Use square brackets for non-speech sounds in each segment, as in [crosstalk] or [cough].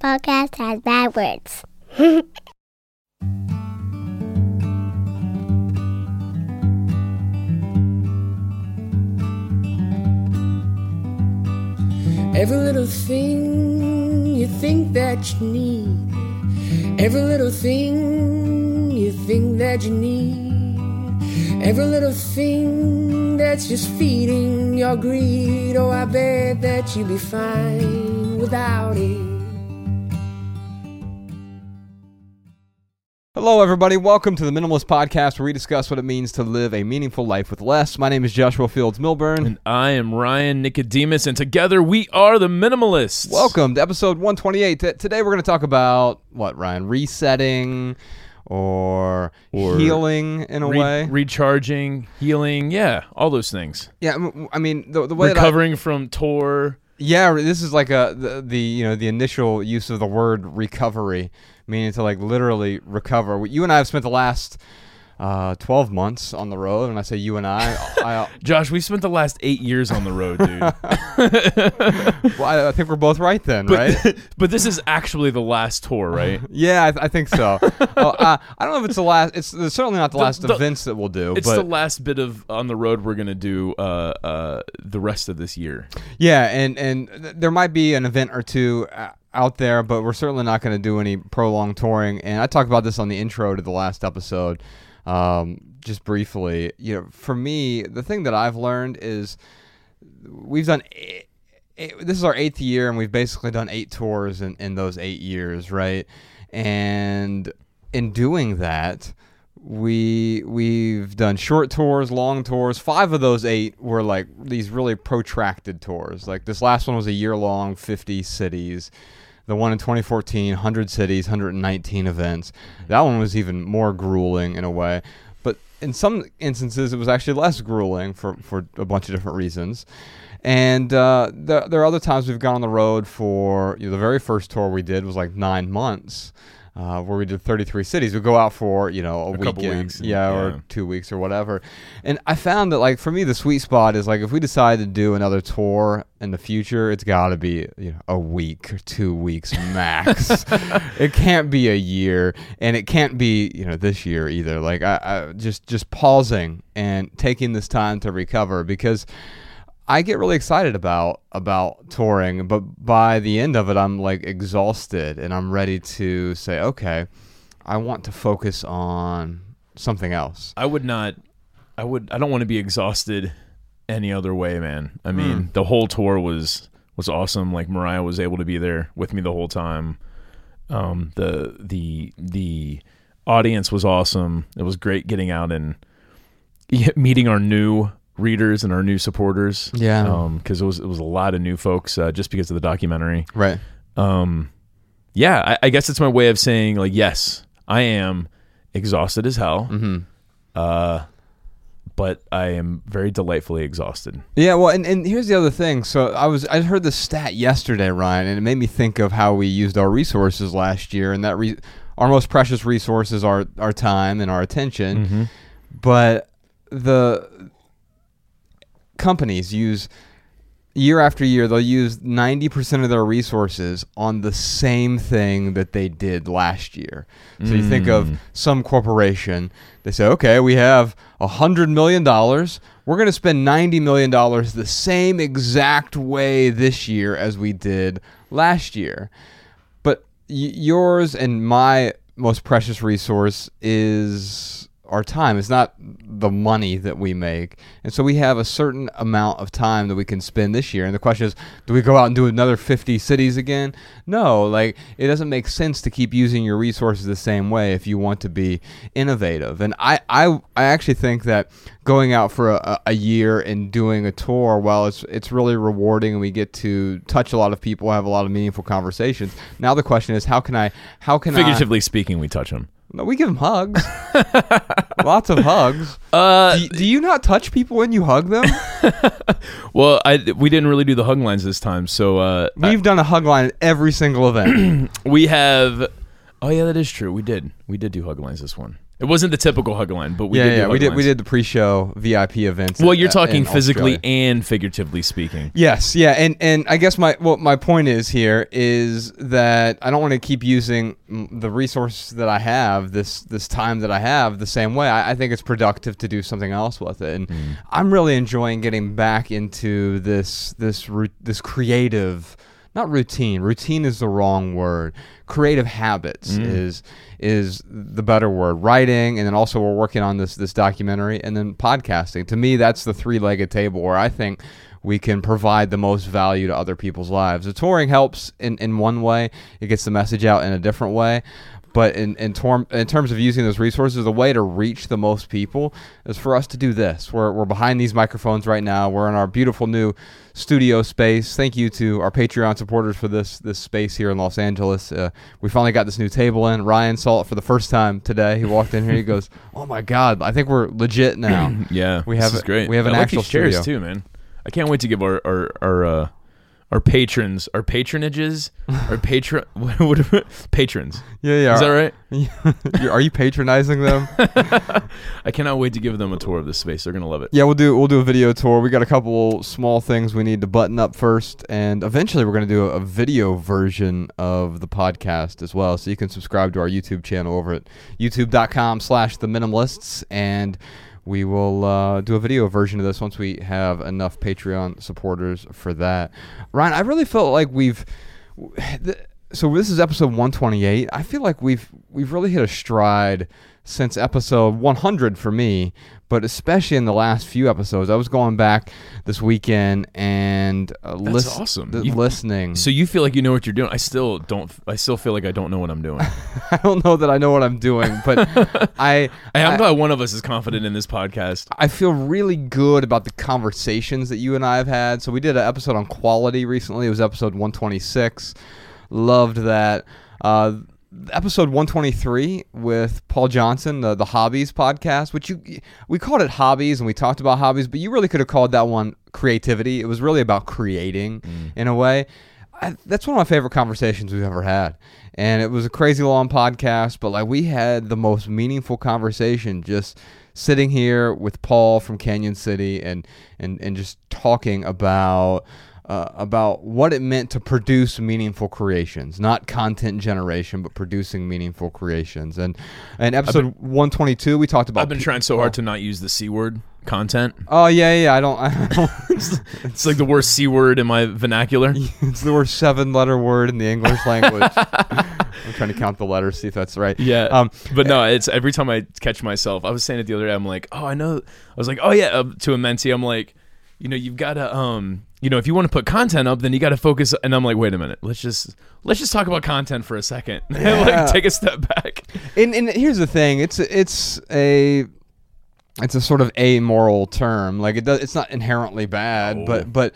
podcast has bad words. [laughs] Every little thing you think that you need. Every little thing you think that you need. Every little thing that's just feeding your greed. Oh, I bet that you'd be fine without it. Hello, everybody. Welcome to the Minimalist Podcast, where we discuss what it means to live a meaningful life with less. My name is Joshua Fields Millburn. And I am Ryan Nicodemus, and together we are the Minimalists. Welcome to episode 128. T- Today, we're going to talk about what, Ryan? Resetting or, Or healing in a Re- way? recharging, healing, yeah, all those things. yeah, I mean, the, the way that I- Recovering from tour. Yeah, this is like a the, the you know the initial use of the word recovery, meaning to like literally recover. You and I have spent the last uh, twelve months on the road, and I say you and I, I [laughs] Josh, we spent the last eight years on the road, dude. [laughs] well, I, I think we're both right then, but, right? [laughs] but this is actually the last tour, right? Yeah, I, th- I think so. well, uh, I don't know if it's the last. It's, it's certainly not the, The- last the- events that we'll do. It's but the last bit of on the road we're gonna do uh, uh, the rest of this year. yeah, and and th- there might be an event or two uh, out there, but we're certainly not going to do any prolonged touring. And I talked about this on the intro to the last episode, um, just briefly. You know, for me, the thing that I've learned is we've done. e- e- This is our eighth year, and we've basically done eight tours in, in those eight years, right? And in doing that, we we've done short tours, long tours. Five of those eight were like these really protracted tours. Like this last one was a year long, 50 cities. The one in 2014, 100 cities, 119 events. That one was even more grueling in a way. But in some instances, it was actually less grueling for, for a bunch of different reasons. And uh, there, there are other times we've gone on the road for you know, the very first tour we did was like nine months, uh, where we did 33 cities. We go out for you know a, A weekend, weeks and- yeah, yeah. or two weeks or whatever. And I found that like for me, the sweet spot is like if we decide to do another tour in the future, it's got to be you know a week or two weeks max. [laughs] it can't be a year, and it can't be you know this year either. Like I, I just just pausing and taking this time to recover because. I get really excited about about touring, but by the end of it, I'm like exhausted and I'm ready to say, okay, I want to focus on something else. I would not. I would. I don't want to be exhausted any other way, man. I mean, Mm. the whole tour was was awesome. Like Mariah was able to be there with me the whole time. Um, the the the audience was awesome. It was great getting out and [laughs] meeting our new readers and our new supporters. Yeah. Um, because it was it was a lot of new folks uh, just because of the documentary. Right. Um, yeah, I, I guess it's my way of saying like, yes, I am exhausted as hell. Mm-hmm. Uh, but I am very delightfully exhausted. Yeah, well, and, and here's the other thing. So I was I heard the stat yesterday, Ryan, and it made me think of how we used our resources last year, and that re- our most precious resources are our our time and our attention. But the companies use year after year they'll use 90% of their resources on the same thing that they did last year. So you think of mm. some corporation they say okay we have a hundred million dollars. We're going to spend 90 million dollars the same exact way this year as we did last year. But y- yours and my most precious resource is our time. It's not the money that we make. And so we have a certain amount of time that we can spend this year. And the question is, do we go out and do another 50 cities again? No, like it doesn't make sense to keep using your resources the same way if you want to be innovative. And I I, I actually think that going out for a, a year and doing a tour, while it's it's really rewarding and we get to touch a lot of people, have a lot of meaningful conversations. Now the question is, how can I how can I Figuratively speaking, we touch them. No, we give them hugs. [laughs] Lots of hugs. [laughs] Uh, do, do you not touch people when you hug them? [laughs] well, I we didn't really do the hug lines this time, so uh, We've done a hug line at every single event. [clears throat] we have. Oh yeah, that is true. We did. We did do hug lines this one. It wasn't the typical hug line, but we yeah, did. yeah, we did. We did the pre-show VIP events. Well, at- you're at- talking physically Australia. and figuratively speaking. Yes, yeah, and and I guess my well, my point is here is that I don't want to keep using the resource that I have this this time that I have the same way. I, I think it's productive to do something else with it, and Mm. I'm really enjoying getting back into this this this creative. Not routine. Routine is the wrong word. Creative habits Mm. is is the better word. Writing, and then also we're working on this this documentary, and then podcasting. To me, that's the three legged table where I think we can provide the most value to other people's lives. The touring helps in, in one way, it gets the message out in a different way. But in in, term, in terms of using those resources, the way to reach the most people is for us to do this. We're, we're behind these microphones right now. We're in our beautiful new studio space. Thank you to our Patreon supporters for this this space here in Los Angeles. Uh, we finally got this new table in. Ryan saw it for the first time today. He walked in here. He goes, [laughs] "Oh my god! I think we're legit now." [clears throat] Yeah, We this have is a- great. we have an I like actual these chairs studio. too, man. I can't wait to give our our our uh, our patrons our patronages our [laughs] patron [laughs] what, what patrons. Yeah, yeah. Is that right? [laughs] Are you patronizing them? I cannot wait to give them a tour of this space. They're gonna love it. Yeah, we'll do we'll do a video tour. We got a couple small things we need to button up first, and eventually we're going to do a, a video version of the podcast as well. So you can subscribe to our YouTube channel over at youtube.com/slash the minimalists, and we will uh, do a video version of this once we have enough Patreon supporters for that. Ryan, I really felt like we've. [sighs] So this is episode 128. I feel like we've we've really hit a stride since episode 100 for me, but especially in the last few episodes. I was going back this weekend and uh, That's lis- awesome. th- You- listening. So you feel like you know what you're doing. I still don't. I still feel like I don't know what I'm doing. [laughs] I don't know that I know what I'm doing, but [laughs] I I, I'm glad one of us is confident in this podcast. I feel really good about the conversations that you and I have had. So we did an episode on quality recently. It was episode 126. Loved that. Uh, episode 123 with Paul Johnson, the, the Hobbies podcast, which you we called it Hobbies and we talked about hobbies, but you really could have called that one creativity. It was really about creating mm. in a way. I, that's one of my favorite conversations we've ever had. And it was a crazy long podcast, but like we had the most meaningful conversation just sitting here with Paul from Canyon City and and, and just talking about uh, about what it meant to produce meaningful creations, not content generation, but producing meaningful creations. And and episode 122, we talked about. I've been pe- trying so hard to not use the c word content. Oh yeah, yeah. I don't. I don't [laughs] [laughs] It's like the worst c word in my vernacular. [laughs] it's the worst seven-letter word in the English language. I'm trying to count the letters, see if that's right. Yeah. Um, but no, it's every time I catch myself. I was saying it the other day. I'm like, oh, I know. I was like, oh yeah, uh, to a mentee. I'm like, you know, you've got to, um, you know, if you want to put content up, then you got to focus. And I'm like, wait a minute, let's just let's just talk about content for a second. [laughs] Yeah. like, take a step back. And, and here's the thing: it's it's a it's a sort of amoral term. Like it does, it's not inherently bad, No. but but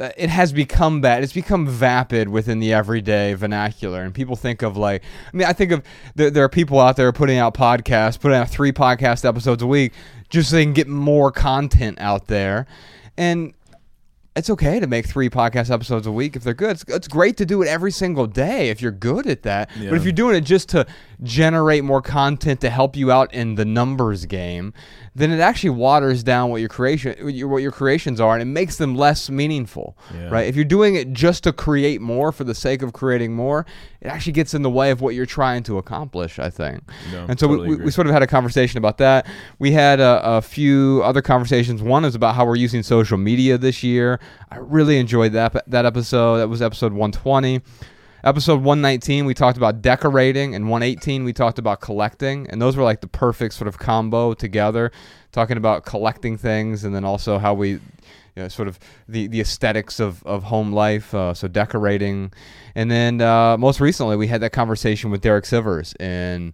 uh, it has become bad. It's become vapid within the everyday vernacular, and people think of like. I mean, I think of there, there are people out there putting out podcasts, putting out three podcast episodes a week, just so they can get more content out there, and it's okay to make three podcast episodes a week if they're good. It's, it's great to do it every single day if you're good at that. Yeah. But if you're doing it just to generate more content to help you out in the numbers game, then it actually waters down what your creation, what your, creations are, and it makes them less meaningful. Yeah. Right? If you're doing it just to create more for the sake of creating more, it actually gets in the way of what you're trying to accomplish. I think. No, and so totally we, we, we sort of had a conversation about that. We had a, a few other conversations. One is about how we're using social media this year. I really enjoyed that that episode. That was episode 120. Episode 119, we talked about decorating, and 118, we talked about collecting, and those were like the perfect sort of combo together, talking about collecting things, and then also how we, you know, sort of the, the aesthetics of, of home life, uh, so decorating, and then uh, most recently we had that conversation with Derek Sivers in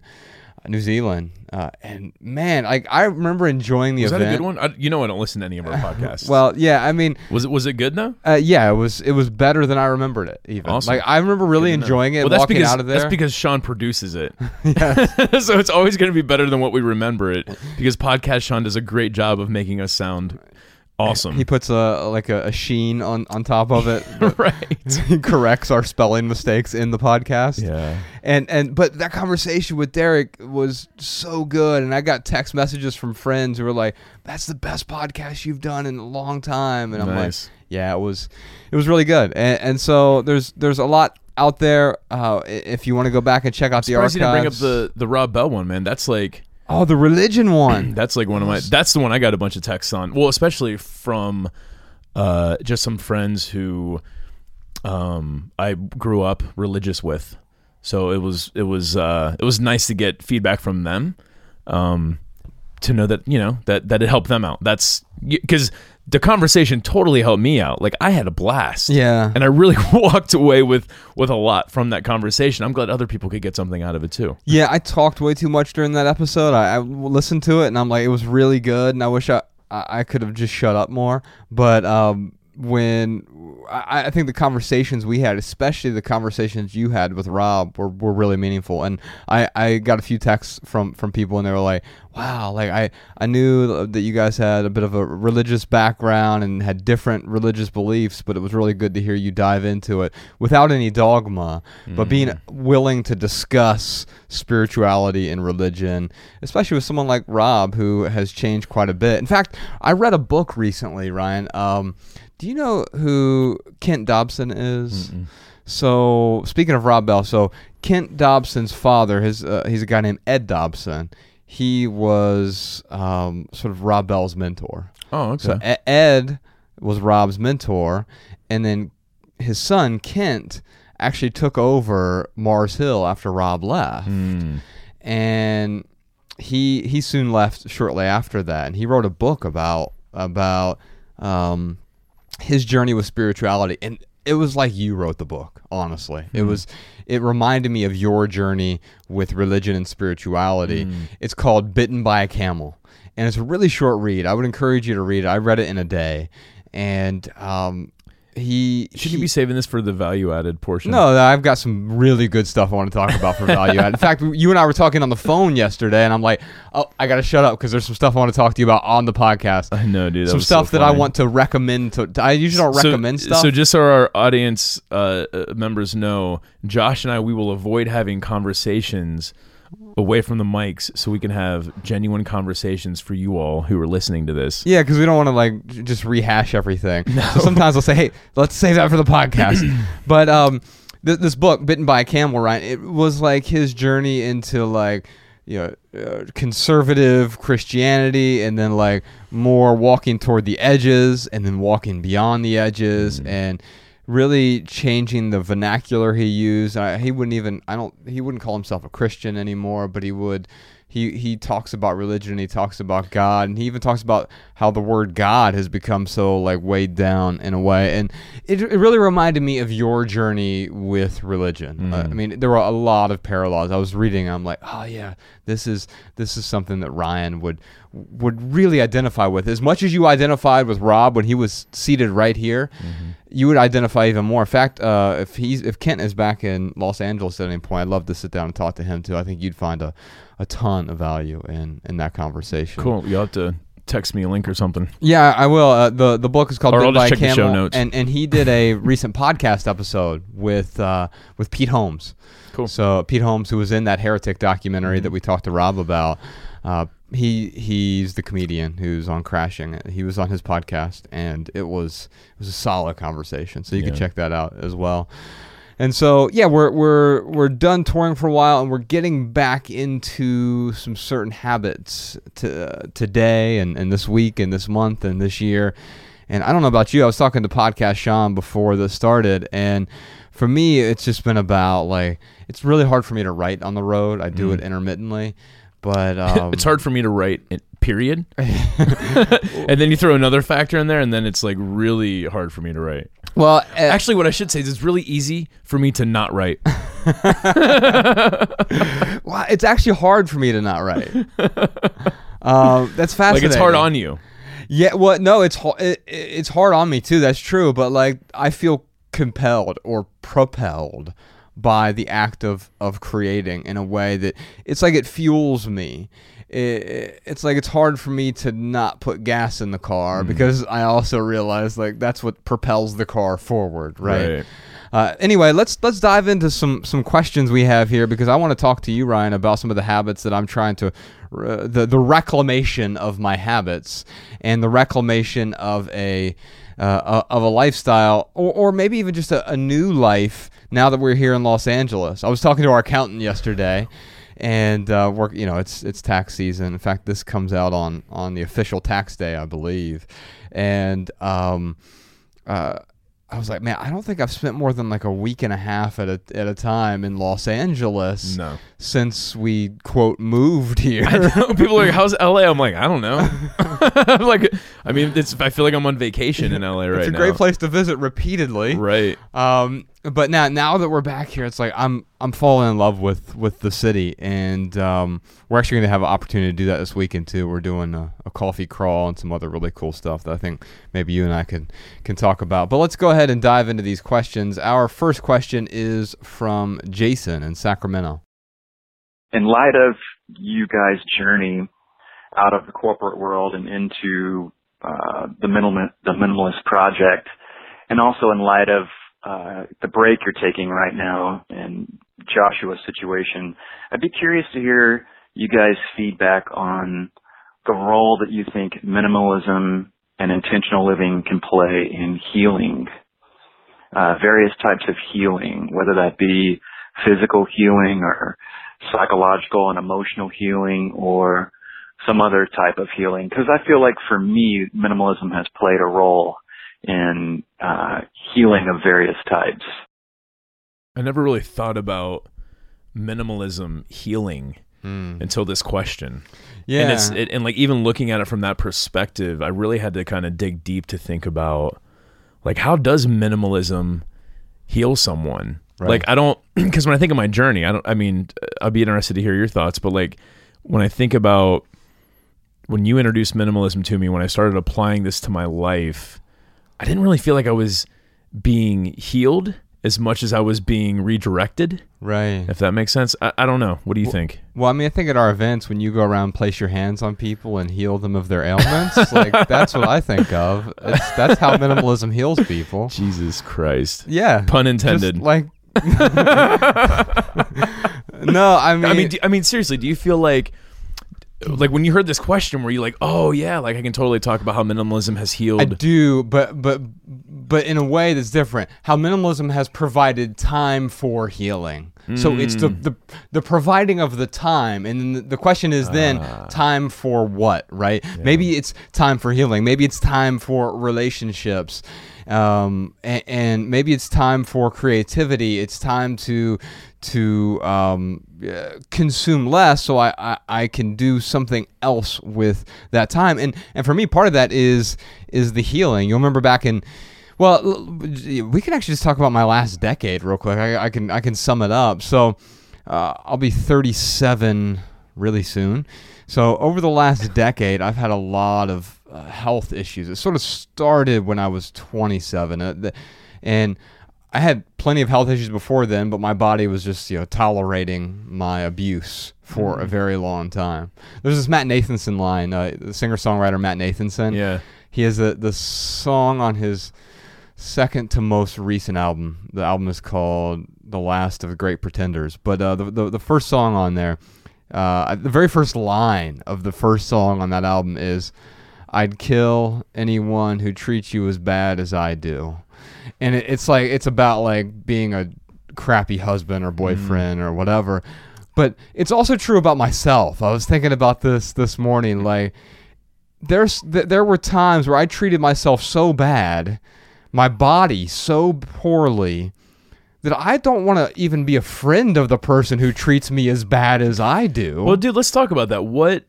New Zealand, uh, and man, like I remember enjoying the Was that event. a good one? I, you know, I don't listen to any of our [laughs] podcasts. Well, yeah, I mean, was it was it good though? uh, yeah, it was it was better than I remembered it. Even Awesome. like I remember really Good to know. enjoying it, Well, that's walking because out of there. that's because Sean produces it. [laughs] [laughs] so it's always going to be better than what we remember it because podcast Sean does a great job of making us sound awesome. He puts a like a, a sheen on on top of it. [laughs] right. [laughs] he corrects our spelling mistakes in the podcast. Yeah. And and but that conversation with Derek was so good, and I got text messages from friends who were like, "That's the best podcast you've done in a long time," and I'm Nice. like, "Yeah, it was, it was really good." And, and so there's there's a lot out there. Uh, if you want to go back and check out the Surprised archives, you didn't bring up the the Rob Bell one, man. That's like oh the religion one. [clears throat] that's like one of my that's the one I got a bunch of texts on. Well, especially from uh just some friends who um I grew up religious with. So it was it was uh it was nice to get feedback from them. Um to know that, you know, that that it helped them out. That's cuz the conversation totally helped me out. Like I had a blast. yeah, And I really [laughs] walked away with with a lot from that conversation. I'm glad other people could get something out of it too. Yeah, I talked way too much during that episode. I, I listened to it and I'm like, it was really good, and I wish I I I could have just shut up more. But um, when I, I think the conversations we had, especially the conversations you had with Rob, were, were really meaningful. And I, I got a few texts from from people, and they were like, "Wow, like I I knew that you guys had a bit of a religious background and had different religious beliefs, but it was really good to hear you dive into it without any dogma, but being willing to discuss spirituality and religion, especially with someone like Rob who has changed quite a bit. In fact, I read a book recently, Ryan. Um, do you know who Kent Dobson is? So speaking of Rob Bell, so Kent Dobson's father, his uh, he's a guy named Ed Dobson. He was um, sort of Rob Bell's mentor. Oh, okay. So E- Ed was Rob's mentor, and then his son Kent actually took over Mars Hill after Rob left, Hmm. and he he soon left shortly after that, and he wrote a book about about um, his journey with spirituality, and it was like you wrote the book. Honestly, it was. It reminded me of your journey with religion and spirituality. It's called "Bitten by a Camel," and it's a really short read. I would encourage you to read it. I read it in a day, and um, he Should he, you be saving this for the value added portion? no, I've got some really good stuff I want to talk about for value added. In [laughs] fact, you and I were talking on the phone yesterday, and I'm like, oh, I got to shut up because there's some stuff I want to talk to you about on the podcast. I know, dude. some was so stuff that I want to recommend. To I usually don't So- recommend stuff. So just so our audience uh, uh, members know, Josh and I we will avoid having conversations away from the mics so we can have genuine conversations for you all who are listening to this. yeah, because we don't want to like j- just rehash everything. [laughs] So sometimes I'll say, "Hey, let's save that for the podcast." [clears throat] but um, th- this book, "Bitten by a Camel," Ryan, it was like his journey into like you know uh, conservative Christianity, and then like more walking toward the edges, and then walking beyond the edges, and really changing the vernacular he used. I, he wouldn't even I don't he wouldn't call himself a Christian anymore, but he would he he talks about religion, he talks about God, and he even talks about how the word God has become so like weighed down in a way. And it, it really reminded me of your journey with religion. Uh, I mean, there were a lot of parallels. I was reading, I'm like, oh yeah, this is this is something that Ryan would would really identify with. As much as you identified with Rob when he was seated right here, you would identify even more. In fact, uh, if he's if Kent is back in Los Angeles at any point, I'd love to sit down and talk to him too. I think you'd find a, a ton of value in in that conversation. Cool. You'll have to text me a link or something. Yeah, I will. Uh, the The book is called Or I'll Bitten by just a check the show notes. and and he did a [laughs] recent podcast episode with uh, with Pete Holmes. Cool. So Pete Holmes, who was in that Heretic documentary that we talked to Rob about, uh, he he's the comedian who's on Crashing. He was on his podcast, and it was it was a solid conversation. So you can Yeah. check that out as well. And so yeah, we're we're we're done touring for a while, and we're getting back into some certain habits to, uh, today and, and this week and this month and this year. And I don't know about you. I was talking to podcast Sean before this started, and for me, it's just been about like it's really hard for me to write on the road. I do it intermittently, but um, [laughs] it's hard for me to write. Period. [laughs] and then you throw another factor in there, and then it's like really hard for me to write. Well, uh, Actually, what I should say is it's really easy for me to not write. [laughs] [laughs] well, it's actually hard for me to not write. um, that's fascinating. Like it's hard on you. Yeah, well, no, it's ho- it- it's hard on me too. That's true, but like I feel compelled or propelled by the act of of creating in a way that it's like it fuels me. It, it's like it's hard for me to not put gas in the car because I also realize like that's what propels the car forward, right? Right. Uh, anyway, let's let's dive into some some questions we have here because I want to talk to you, Ryan, about some of the habits that I'm trying to uh, the the reclamation of my habits and the reclamation of a uh, of a lifestyle or, or maybe even just a, a new life now that we're here in Los Angeles. I was talking to our accountant yesterday and uh, work. You know, it's it's tax season. In fact, this comes out on on the official tax day, I believe. And um, uh, I was like, man, I don't think I've spent more than like a week and a half at a at a time in Los Angeles No. since we quote moved [laughs] here. People are like, "How's LA?" I'm like, "I don't know." I'm [laughs] like, I mean, it's. I feel like I'm on vacation in LA [laughs] right now. it's a now. great place to visit repeatedly. Right. Um, but now now that we're back here, it's like I'm I'm falling in love with with the city, and um, we're actually going to have an opportunity to do that this weekend too. We're doing a, a coffee crawl and some other really cool stuff that I think maybe you and I can can talk about. But let's go ahead and dive into these questions. Our first question is from Jason in Sacramento. in light of you guys' journey out of the corporate world and into uh, the minimal the minimalist project, and also in light of uh, the break you're taking right now and Joshua's situation, I'd be curious to hear you guys' feedback on the role that you think minimalism and intentional living can play in healing. Uh, various types of healing, whether that be physical healing or psychological and emotional healing or some other type of healing. Because I feel like for me, minimalism has played a role in uh, healing of various types. I never really thought about minimalism healing Hmm. until this question. Yeah, And it's it, and like even looking at it from that perspective, I really had to kind of dig deep to think about like how does minimalism heal someone? Right. Like I don't [clears throat] because when I think of my journey, I don't I mean I'd be interested to hear your thoughts, but like when I think about when you introduced minimalism to me, when I started applying this to my life, I didn't really feel like I was being healed as much as I was being redirected, right. if that makes sense. I, I don't know. What do you think? Well, I mean, I think at our events when you go around, place your hands on people and heal them of their ailments, [laughs] like that's what I think of. It's, that's how minimalism heals people. Jesus Christ. Yeah, Pun just intended. like. [laughs] [laughs] no, I mean, I mean, do, I mean, seriously, do you feel like, like when you heard this question, were you like, oh yeah, like I can totally talk about how minimalism has healed I do, but but but in a way that's different. How minimalism has provided time for healing. So it's the, Mm. the the providing of the time, and then the, the question is then Ah. time for what, right? Maybe it's time for healing. Maybe it's time for relationships, um, and, and maybe it's time for creativity. It's time to to um, uh, consume less, so I, I I can do something else with that time. And and for me, part of that is is the healing. You'll remember back in well, we can actually just talk about my last decade real quick. I, I can I can sum it up. So uh, I'll be 37 really soon. So over the last decade, I've had a lot of uh, health issues. It sort of started when I was 27, uh, and I had plenty of health issues before then, but my body was just you know tolerating my abuse for a very long time. There's this Matt Nathanson line, uh, the singer songwriter Matt Nathanson. yeah, He has a the song on his second to most recent album. The album is called "The Last of the Great Pretenders." But uh, the, the the first song on there, uh, the very first line of the first song on that album is, "I'd kill anyone who treats you as bad as I do," and it, it's like it's about like being a crappy husband or mm-hmm. boyfriend or whatever. But it's also true about myself. I was thinking about this this morning, mm-hmm. like there's th- there were times where I treated myself so bad, my body so poorly that I don't want to even be a friend of the person who treats me as bad as I do. Well, dude, let's talk about that. What?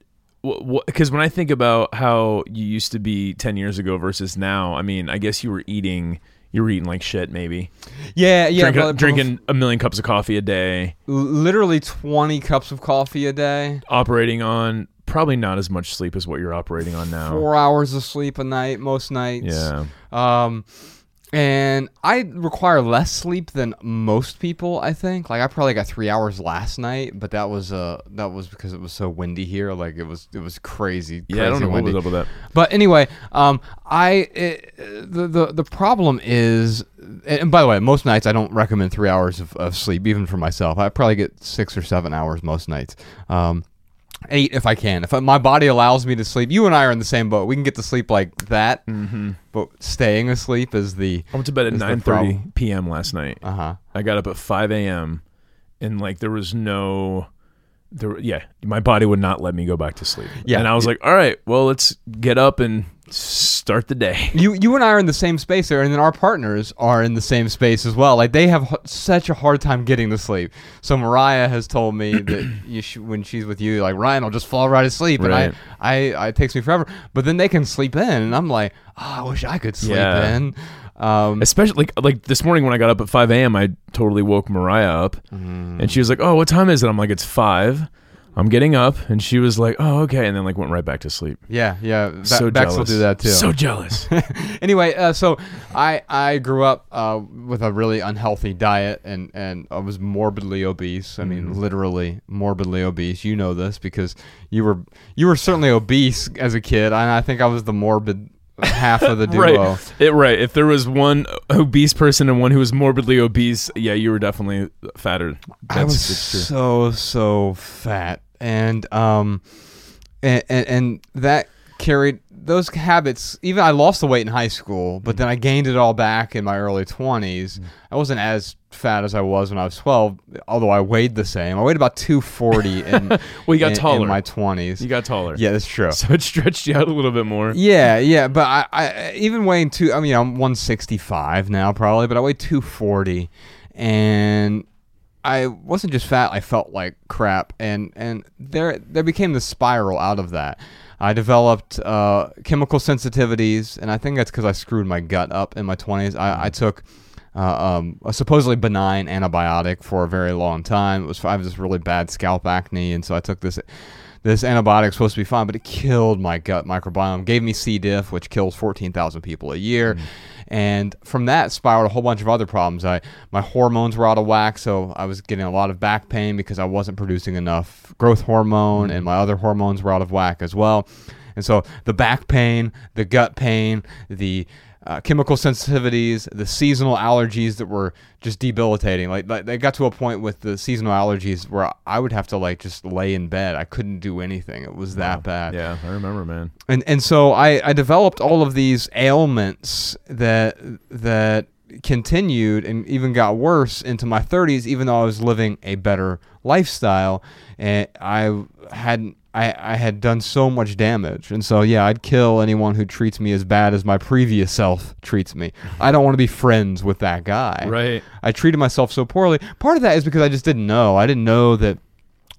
Because when I think about how you used to be ten years ago versus now, I mean, I guess you were eating, you were eating like shit, maybe yeah, yeah, drinking, but- but drinking a million cups of coffee a day, literally 20 cups of coffee a day, operating on probably not as much sleep as what you're operating on now. 4 hours of sleep a night most nights. Yeah, Um and I require less sleep than most people. I think. Like I probably got three hours last night, but that was uh that was because it was so windy here. Like it was it was crazy. Yeah, I don't crazy know what windy. was up with that. But anyway, um, I it, the the the problem is, and by the way, most nights I don't recommend three hours of, of sleep, even for myself. I probably get six or seven hours most nights. Um, eight if I can. If my body allows me to sleep, you and I are in the same boat. We can get to sleep like that, Mm-hmm. but staying asleep is the I went to bed at is the nine thirty p.m. last night. uh huh. I got up at five a.m. and like there was no, there. Yeah, my body would not let me go back to sleep. Yeah. and I was like, all right, well, let's get up and start the day. [laughs] You you and I are in the same space there, and then our partners are in the same space as well. Like they have h- such a hard time getting to sleep. So Mariah has told me that [clears throat] you sh- when she's with you, like Ryan will just fall right asleep, Right. and I, I I it takes me forever. But then they can sleep in, and I'm like, oh, I wish I could sleep Yeah. in. Um, Especially like like this morning when I got up at five a.m., I totally woke Mariah up, Mm-hmm. and she was like, "Oh, what time is it?" I'm like, "It's five. I'm getting up," and she was like, "Oh, okay," and then like went right back to sleep. yeah, yeah. Be- so Bex jealous. will do that too. So jealous. [laughs] anyway, uh, so I I grew up uh, with a really unhealthy diet and and I was morbidly obese. I mean, Mm-hmm. literally morbidly obese. You know this because you were you were certainly obese as a kid, and I think I was the morbid half of the [laughs] duo. right. It right. If there was one obese person and one who was morbidly obese, yeah, you were definitely fatter. That's I was true. so so fat, and um, and, and and that carried those habits. Even I lost the weight in high school, but then I gained it all back in my early twenties. I wasn't as fat as I was when I was twelve, although I weighed the same. I weighed about two forty [laughs] in Well, you got in- taller. in my twenties. You got taller. Yeah, that's true. So it stretched you out a little bit more. Yeah, yeah, but I, I even weighing two. I mean, I'm 165 now probably, but I weigh 240, and I wasn't just fat. I felt like crap, and and there there became the spiral out of that. I developed uh, chemical sensitivities, and I think that's because I screwed my gut up in my 20s. I, I took uh, um, a supposedly benign antibiotic for a very long time. It was I have this really bad scalp acne, and so I took this this antibiotic supposed to be fine, but it killed my gut microbiome. Gave me C. diff, which kills 14,000 people a year. Mm. And from that spiraled a whole bunch of other problems. I my hormones were out of whack, so I was getting a lot of back pain because I wasn't producing enough growth hormone, and mm. my other hormones were out of whack as well. And so the back pain, the gut pain, the uh, chemical sensitivities, the seasonal allergies that were just debilitating. Like, like they got to a point with the seasonal allergies where I would have to like just lay in bed. I couldn't do anything. It was that bad Yeah, I remember, man. and and so I, I developed all of these ailments that that continued and even got worse into my 30s even though I was living a better lifestyle and I had I, I had done so much damage and so yeah I'd kill anyone who treats me as bad as my previous self treats me [laughs] I don't want to be friends with that guy Right. I treated myself so poorly part of that is because I just didn't know I didn't know that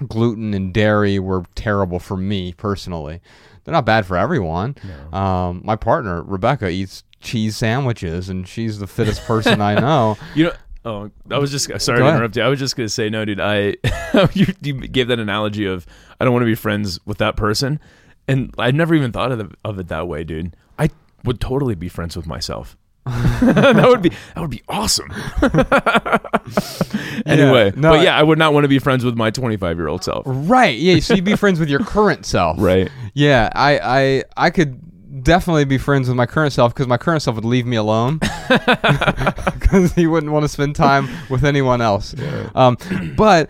gluten and dairy were terrible for me personally. They're not bad for everyone. Um, my partner Rebecca eats cheese sandwiches, and she's the fittest person I [laughs] know. You know. Oh, I was just sorry Go to ahead. interrupt you. I was just gonna say, no, dude. I [laughs] you, you gave that analogy of I don't want to be friends with that person, and I never even thought of, the, of it that way, dude. I would totally be friends with myself. [laughs] that would be that would be awesome. [laughs] anyway, no, but yeah, I would not want to be friends with my 25 year old self. Right? Yeah. So you'd be friends with your current self. Right. Yeah. I I I could definitely be friends with my current self because my current self would leave me alone [laughs] because he wouldn't want to spend time with anyone else. Um, but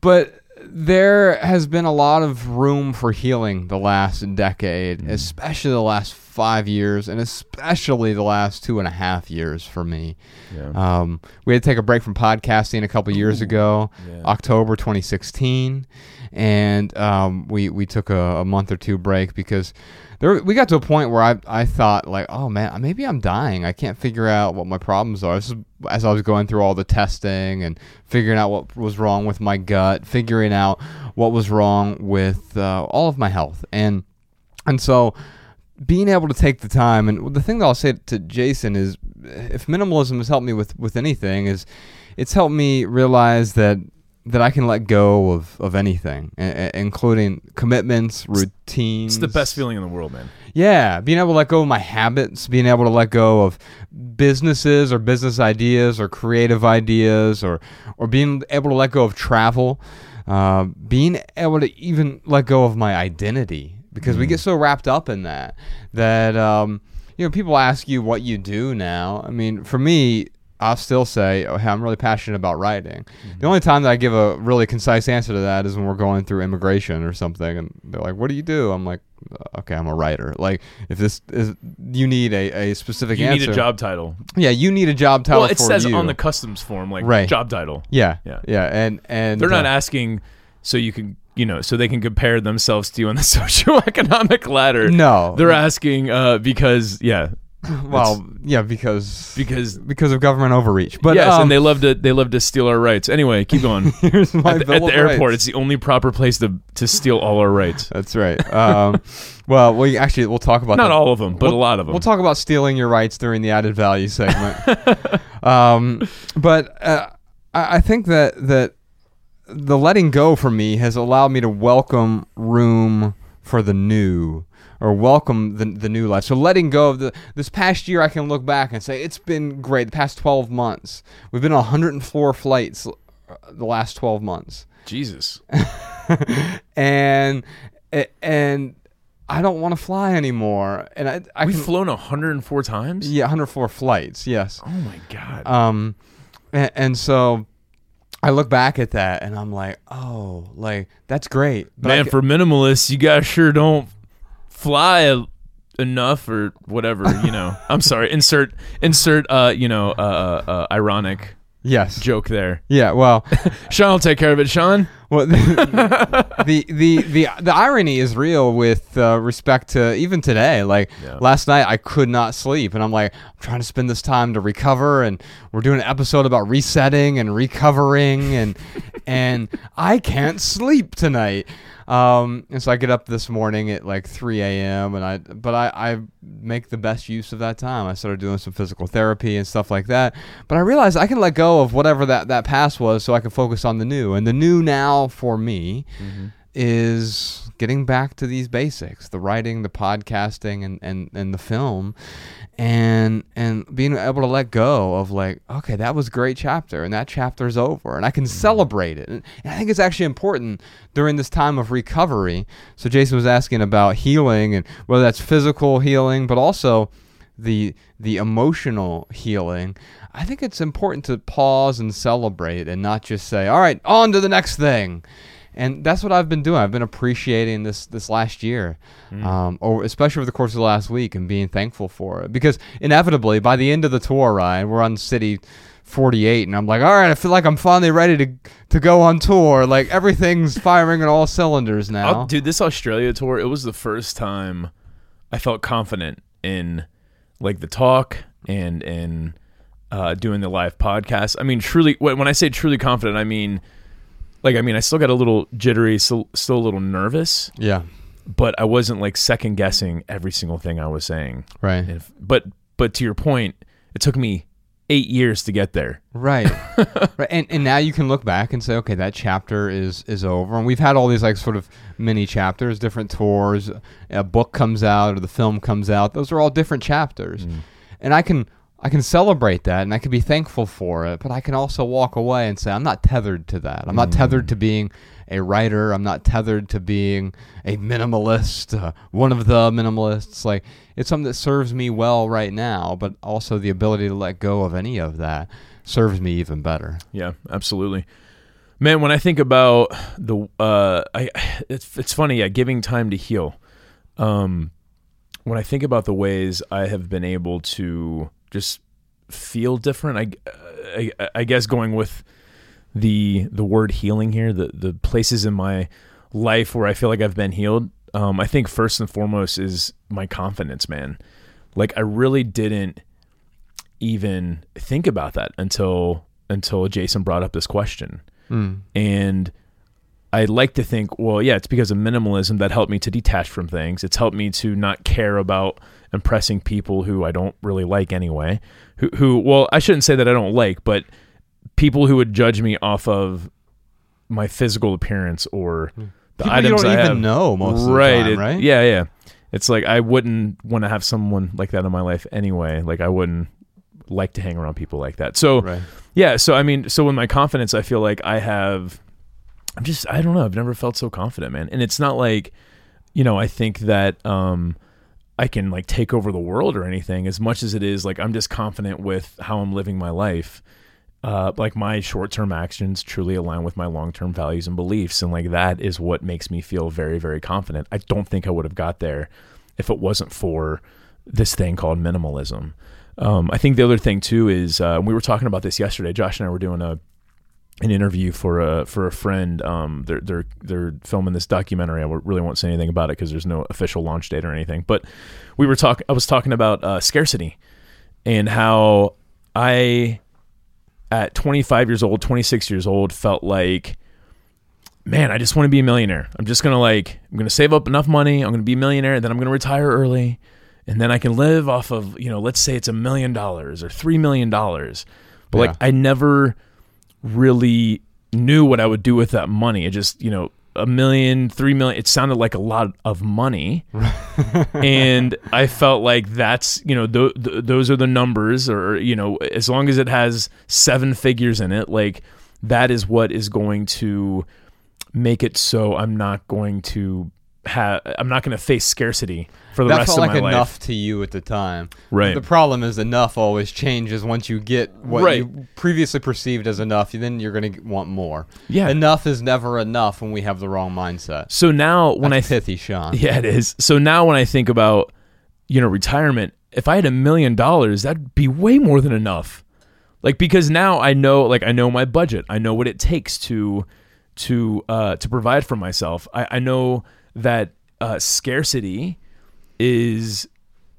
but there has been a lot of room for healing the last decade, especially the last five years, and especially the last two and a half years for me. Yeah. Um, we had to take a break from podcasting a couple years ago, Yeah. October 2016, and um, we we took a, a month or two break because there we got to a point where I I thought like, oh man, maybe I'm dying. I can't figure out what my problems are. Is as I was going through all the testing and figuring out what was wrong with my gut, figuring out what was wrong with uh, all of my health, and and so being able to take the time and the thing that I'll say to Jason is if minimalism has helped me with with anything is it's helped me realize that that I can let go of of anything, i- i- including commitments, routines. It's the best feeling in the world, man. Yeah, being able to let go of my habits, being able to let go of businesses or business ideas or creative ideas, or or being able to let go of travel, uh, being able to even let go of my identity because we get so wrapped up in that that um, you know people ask you what you do now. I mean, for me. I'll still say, oh, hey, I'm really passionate about writing. The only time that I give a really concise answer to that is when we're going through immigration or something, and they're like, "What do you do?" I'm like, "Okay, I'm a writer." Like, if this is, you need a, a specific answer. You answer. need a job title. Yeah, you need a job title Well, it says you. on the customs form like Right. job title. yeah, Yeah. yeah, and and They're not uh, asking so you can you know so they can compare themselves to you on the [laughs] socioeconomic ladder. No. they're asking uh, because yeah [laughs] well, yeah, because because because of government overreach. But yes, um, and they love to they love to steal our rights. Anyway, keep [laughs] going. here's my at the, at the airport, Rights. it's the only proper place to to steal all our rights. That's right. Um, [laughs] well, we actually we'll talk about Not that. all of them, but We'll- a lot of them. We'll talk about stealing your rights during the added value segment. um, but uh, I, I think that that the letting go for me has allowed me to welcome room for the new or welcome the, the new life. So letting go of the this past year, I can look back and say it's been great. The past 12 months, we've been on 104 flights uh, the last 12 months Jesus, [laughs] and and I don't want to fly anymore. And I, I we've can, flown 104 times. yeah, 104 flights. Yes. Oh my god. Um, and, and so I look back at that and I'm like, oh, like that's great. But Man, ca- for minimalists, you guys sure don't fly enough or whatever. You know, [laughs] I'm sorry. Insert insert. Uh, you know, uh, uh, uh, ironic yes, joke there. yeah. Well, [laughs] Sean will take care of it. Sean. Well, [laughs] the the the the irony is real with uh, respect to even today. Like Yeah. last night, I could not sleep, and I'm like, I'm trying to spend this time to recover, and we're doing an episode about resetting and recovering, and [laughs] and I can't sleep tonight. Um, and so I get up this morning at like 3 a.m. and I, but I, I make the best use of that time. I started doing some physical therapy and stuff like that. But I realized I can let go of whatever that, that past was so I can focus on the new. And the new now for me mm-hmm. is getting back to these basics, the writing, the podcasting and, and, and the film and and being able to let go of like okay that was a great chapter and that chapter's over and i can mm-hmm. celebrate it. And, and i think it's actually important during this time of recovery. So jason was asking about healing and whether that's physical healing but also the the emotional healing i think it's important to pause and celebrate and not just say all right on to the next thing and that's what I've been doing. I've been appreciating this this last year, um, or especially over the course of the last week, and being thankful for it. Because inevitably, by the end of the tour, Ryan, we're on city 48, and I'm like, all right, I feel like I'm finally ready to to go on tour. Like everything's firing on all cylinders now. Oh, dude, this Australia tour, it was the first time I felt confident in like the talk and and uh, doing the live podcast. I mean, truly, when I say truly confident, I mean, like, I mean, I still got a little jittery, still, still a little nervous, yeah, but I wasn't like second guessing every single thing I was saying. right, if, but but to your point, it took me eight years to get there. right, [laughs] right. And and now you can look back and say, okay, that chapter is is over. And we've had all these like sort of mini chapters, different tours. A book comes out or the film comes out. Those are all different chapters, and I can. I can celebrate that and I can be thankful for it, but I can also walk away and say I'm not tethered to that. I'm not tethered to being a writer. I'm not tethered to being a minimalist, uh, one of the minimalists. Like it's something that serves me well right now, but also the ability to let go of any of that serves me even better. Yeah, absolutely. Man, when I think about the uh I it's it's funny, yeah, giving time to heal. Um when I think about the ways I have been able to just feel different, I I, I guess going with the the word healing here, the the places in my life where I feel like I've been healed. Um I think first and foremost is my confidence, man. Like I really didn't even think about that until until Jason brought up this question. And I like to think, well, yeah, it's because of minimalism that helped me to detach from things. It's helped me to not care about impressing people who I don't really like anyway. Who, who well, I shouldn't say that I don't like, but people who would judge me off of my physical appearance or the People you items don't I even have. know most of the right, time, it- right? Yeah, yeah. It's like I wouldn't want to have someone like that in my life anyway. Like I wouldn't like to hang around people like that. So Right. yeah, so I mean, so with my confidence, I feel like I have. I'm just, I don't know. I've never felt so confident, man. And it's not like, you know, I think that um, I can like take over the world or anything. As much as it is like I'm just confident with how I'm living my life. Uh, like my short-term actions truly align with my long-term values and beliefs, and like that is what makes me feel very, very confident. I don't think I would have got there if it wasn't for this thing called minimalism. Um, I think the other thing too is uh, we were talking about this yesterday. Josh and I were doing a an interview for a for a friend. Um, they're they're they're filming this documentary. I really won't say anything about it because there's no official launch date or anything. But we were talking. I was talking about uh, scarcity and how I, at 25 years old, 26 years old, felt like, man, I just want to be a millionaire. I'm just gonna like I'm gonna save up enough money. I'm gonna be a millionaire, and then I'm gonna retire early, and then I can live off of you know, let's say it's a million dollars or three million dollars. But like I never really knew what I would do with that money. It just, you know, a million, three million, it sounded like a lot of money. [laughs] and I felt like that's, you know, th- th- those are the numbers, or, you know, as long as it has seven figures in it, like that is what is going to make it so I'm not going to have, I'm not going to face scarcity for the that rest felt of like my life. enough to you at the time. Right. The problem is enough always changes once you get what Right. you previously perceived as enough. Then you're going to want more. Yeah. Enough is never enough when we have the wrong mindset. So now when That's I pithy, Sean. Yeah, it is. So now when I think about, you know, retirement, if I had a million dollars, that'd be way more than enough. Like because now I know like I know my budget. I know what it takes to to uh to provide for myself. I, I know that uh scarcity is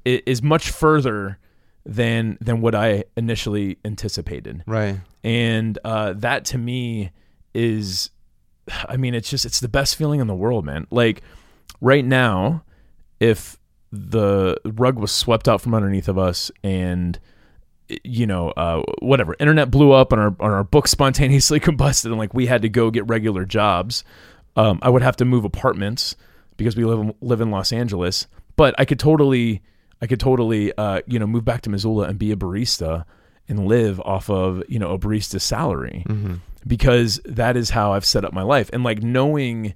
is much further than than what I initially anticipated Right. and uh, that to me is i mean it's just it's the best feeling in the world man like right now if the rug was swept out from underneath of us and you know uh, whatever internet blew up and our, and our book spontaneously [laughs] combusted and like we had to go get regular jobs um, i would have to move apartments because we live live in los angeles but i could totally i could totally uh, you know move back to missoula and be a barista and live off of you know a barista salary because that is how I've set up my life. And like knowing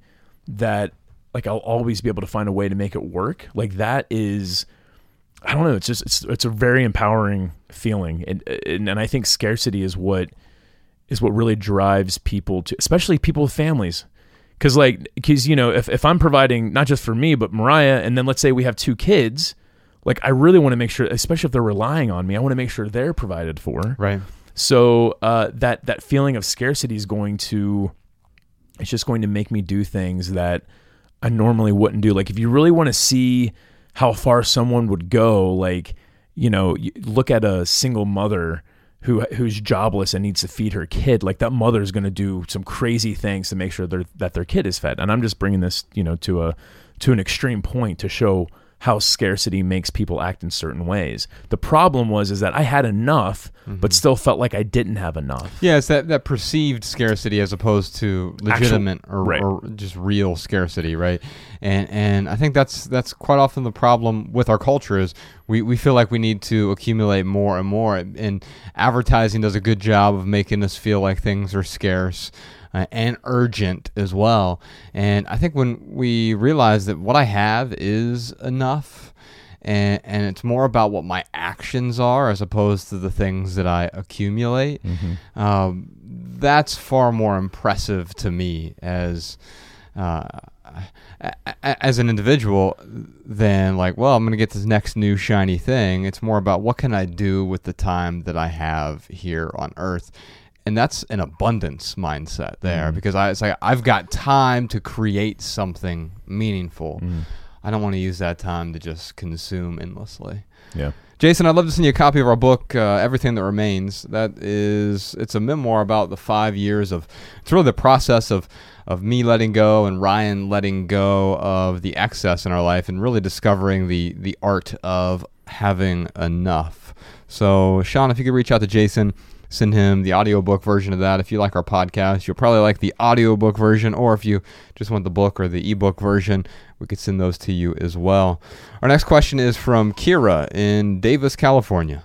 that like I'll always be able to find a way to make it work like that is I don't know it's just it's it's a very empowering feeling. And and, and I think scarcity is what is what really drives people to especially people with families because like because you know if, if i'm providing not just for me but mariah and then let's say we have two kids like i really want to make sure especially if they're relying on me i want to make sure they're provided for Right. so uh, that that feeling of scarcity is going to it's just going to make me do things that I normally wouldn't do. Like if you really want to see how far someone would go, like you know, you look at a single mother who who's jobless and needs to feed her kid. Like that mother is going to do some crazy things to make sure that their kid is fed. And I'm just bringing this, you know, to a to an extreme point to show how scarcity makes people act in certain ways. The problem was is that I had enough, but mm-hmm. still felt like I didn't have enough. Yeah, it's that, that perceived scarcity as opposed to legitimate or, right. or just real scarcity, right? And and I think that's that's quite often the problem with our culture is we, we feel like we need to accumulate more and more, and advertising does a good job of making us feel like things are scarce. Uh, and urgent as well. And I think when we realize that what I have is enough, and, and it's more about what my actions are as opposed to the things that I accumulate. Um, that's far more impressive to me as uh, as an individual than like, well, I'm going to get this next new shiny thing. It's more about what can I do with the time that I have here on Earth. And that's an abundance mindset there because I, it's like I've got time to create something meaningful. I don't want to use that time to just consume endlessly. Yeah. Jason, I'd love to send you a copy of our book, uh, Everything That Remains. That is, it's a memoir about the five years of, it's really the process of, of me letting go and Ryan letting go of the excess in our life and really discovering the, the art of having enough. So, Sean, if you could reach out to Jason, send him the audiobook version of that. If you like our podcast, you'll probably like the audiobook version, or if you just want the book or the ebook version, we could send those to you as well. Our next question is from Kira in Davis, California.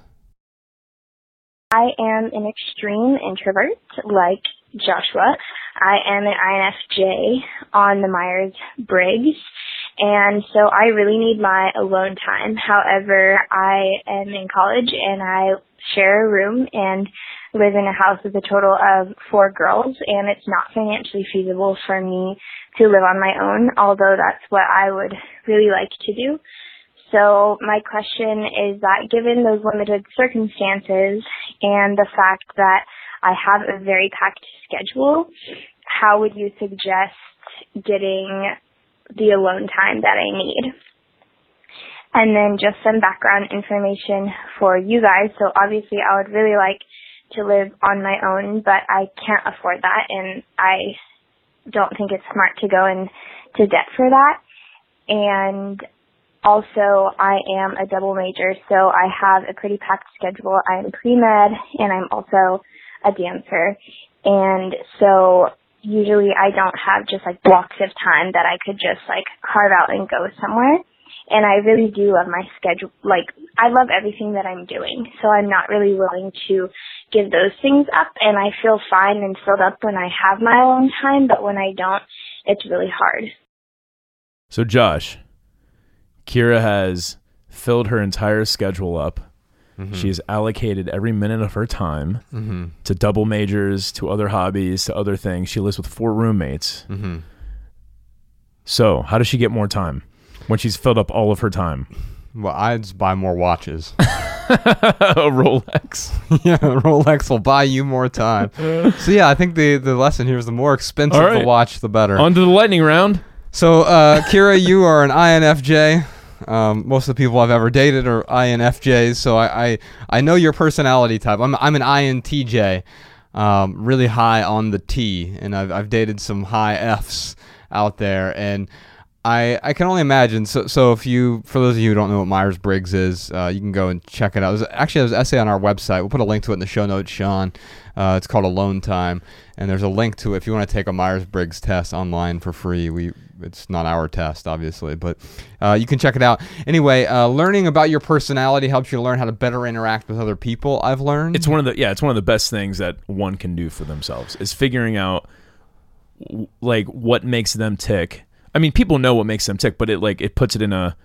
I am an extreme introvert, like Joshua. I am an INFJ on the Myers Briggs, and so I really need my alone time. However, I am in college and I share a room and live in a house with a total of four girls, and it's not financially feasible for me to live on my own, although that's what I would really like to do. So my question is that given those limited circumstances and the fact that I have a very packed schedule, how would you suggest getting the alone time that I need? And then just some background information for you guys. So obviously I would really like to live on my own, but I can't afford that and I don't think it's smart to go into debt for that. And also, I am a double major, so I have a pretty packed schedule. I'm pre-med and I'm also a dancer. And so usually I don't have just like blocks of time that I could just like carve out and go somewhere. And I really do love my schedule. Like, I love everything that I'm doing. So I'm not really willing to give those things up. And I feel fine and filled up when I have my alone time, but when I don't, it's really hard. So, Josh, Kira has filled her entire schedule up. Mm-hmm. She's allocated every minute of her time Mm-hmm. to double majors, to other hobbies, to other things. She lives with four roommates. Mm-hmm. So, how does she get more time when she's filled up all of her time? Well, I'd just buy more watches. [laughs] a Rolex. [laughs] yeah, Rolex will buy you more time. so yeah, I think the the lesson here is the more expensive right. the watch, the better. On to the lightning round. So, uh, Kira, you are an INFJ. Um, most of the people I've ever dated are INFJs, so I, I, I know your personality type. I'm, I'm an INTJ, um, really high on the T, and I've, I've dated some high Fs out there, and I, I can only imagine. So, so if you, for those of you who don't know what Myers Briggs is, uh, you can go and check it out. There's actually there's an essay on our website. We'll put a link to it in the show notes, Sean. Uh, it's called Alone Time, and there's a link to it if you want to take a Myers Briggs test online for free. We it's not our test, obviously, but uh, you can check it out. Anyway, uh, learning about your personality helps you learn how to better interact with other people. I've learned It's one of the yeah, it's one of the best things that one can do for themselves is figuring out like what makes them tick. I mean, people know what makes them tick, but it like it puts it in a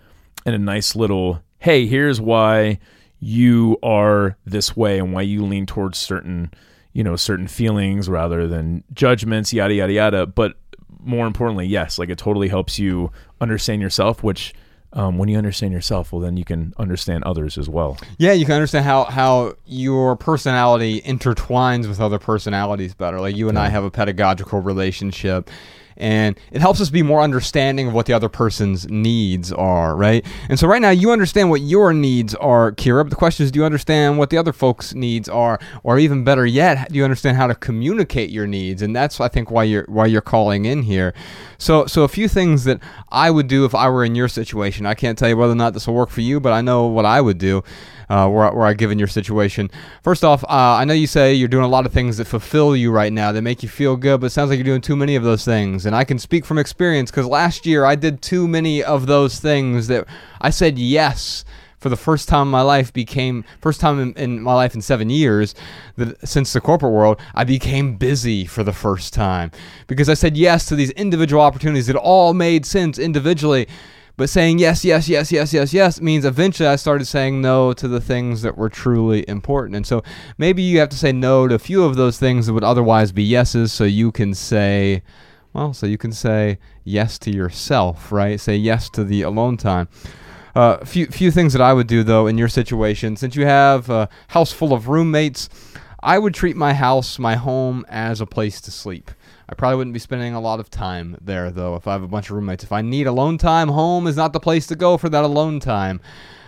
in a nice little hey, here's why you are this way and why you lean towards certain, you know, certain feelings rather than judgments, yada yada yada, but more importantly, yes, like it totally helps you understand yourself, which um, when you understand yourself, well, then you can understand others as well. Yeah, you can understand how how your personality intertwines with other personalities better. Like you and I have a pedagogical relationship. And it helps us be more understanding of what the other person's needs are, right? And so right now you understand what your needs are, Kira. But the question is, do you understand what the other folks' needs are, or even better yet, do you understand how to communicate your needs? And that's I think why you're why you're calling in here. So so a few things that I would do if I were in your situation. I can't tell you whether or not this will work for you, but I know what I would do uh, where, where I give in your situation. First off, uh, I know you say you're doing a lot of things that fulfill you right now, that make you feel good, but it sounds like you're doing too many of those things. And I can speak from experience because last year I did too many of those things that I said yes for the first time in my life became first time in, in my life in seven years that since the corporate world i became busy for the first time because i said yes to these individual opportunities that all made sense individually but saying yes, yes, yes, yes, yes, yes means eventually I started saying no to the things that were truly important. And so maybe you have to say no to a few of those things that would otherwise be yeses so you can say, well, so you can say yes to yourself, right? Say yes to the alone time. A uh, few few things that I would do though in your situation, since you have a house full of roommates, I would treat my house, my home, as a place to sleep. I probably wouldn't be spending a lot of time there though if I have a bunch of roommates. If I need alone time, home is not the place to go for that alone time.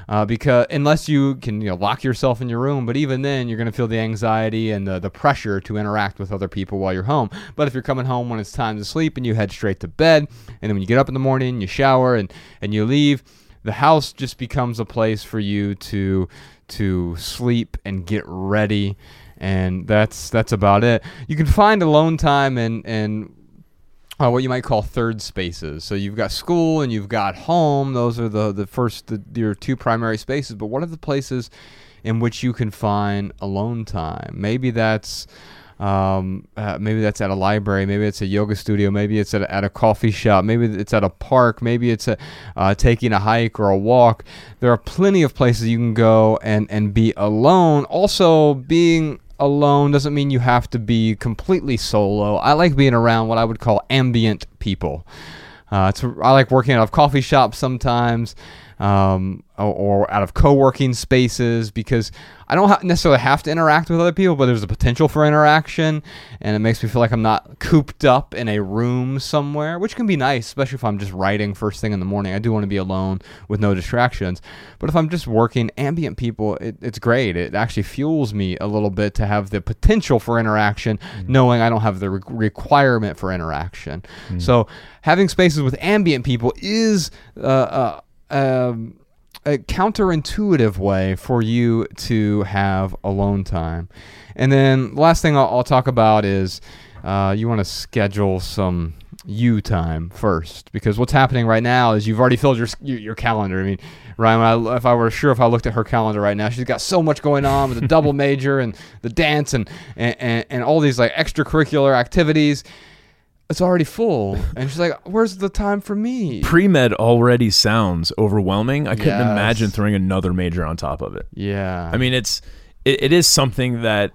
Uh, because unless you can you know, lock yourself in your room, but even then you're going to feel the anxiety and the, the pressure to interact with other people while you're home. But if you're coming home when it's time to sleep and you head straight to bed, and then when you get up in the morning, you shower and, and you leave, the house just becomes a place for you to to sleep and get ready and that's that's about it. You can find alone time and in uh, what you might call third spaces. So you've got school and you've got home. Those are the the first the, your two primary spaces. But what are the places in which you can find alone time? Maybe that's um, uh, maybe that's at a library. Maybe it's a yoga studio. Maybe it's at a, at a coffee shop. Maybe it's at a park. Maybe it's a, uh, taking a hike or a walk. There are plenty of places you can go and, and be alone. Also, being alone doesn't mean you have to be completely solo. I like being around what I would call ambient people. Uh, I like working out of coffee shops sometimes um, or, or, out of co-working spaces because I don't ha- necessarily have to interact with other people, but there's a potential for interaction, and it makes me feel like I'm not cooped up in a room somewhere, which can be nice, especially if I'm just writing first thing in the morning. I do want to be alone with no distractions, but if I'm just working, ambient people, it, it's great. It actually fuels me a little bit to have the potential for interaction, mm-hmm. knowing I don't have the re- requirement for interaction. Mm-hmm. So having spaces with ambient people is uh, uh, um, a counterintuitive way for you to have alone time. And then last thing I'll, I'll talk about is uh, you want to schedule some you time first because what's happening right now is you've already filled your your, calendar. I mean, Ryan, I, if I were sure if I looked at her calendar right now, she's got so much going on with the double [laughs] major and the dance and, and, and, and all these like extracurricular activities it's already full. And she's like, where's the time for me? Pre med already sounds overwhelming. I couldn't yes. imagine throwing another major on top of it. Yeah. I mean, it's, it, it is something that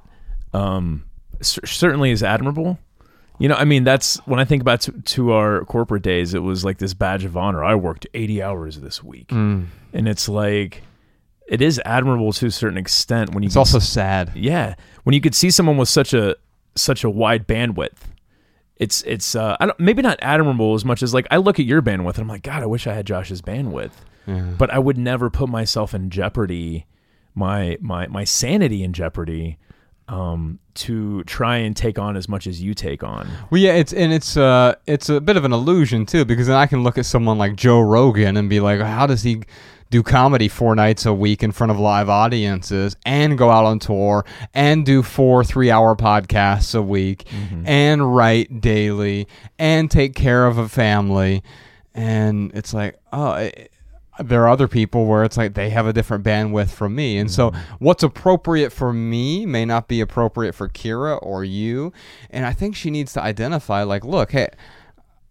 um, certainly is admirable. You know, I mean, that's when I think about to, to, our corporate days, it was like this badge of honor. I worked 80 hours this week. Mm. And it's like, it is admirable to a certain extent when you. It's also sad. Yeah, when you could see someone with such a such a wide bandwidth it's it's uh, I don't, maybe not admirable as much as like I look at your bandwidth and I'm like, God, I wish I had Josh's bandwidth, but I would never put myself in jeopardy, my my my sanity in jeopardy, um, to try and take on as much as you take on. Well, yeah, it's and it's uh it's a bit of an illusion too because then I can look at someone like Joe Rogan and be like, how does he do comedy four nights a week in front of live audiences and go out on tour and do four three hour podcasts a week mm-hmm. and write daily and take care of a family. And it's like, oh, it, there are other people where it's like they have a different bandwidth from me. And mm-hmm. so what's appropriate for me may not be appropriate for Kira or you. And I think she needs to identify like, look, hey,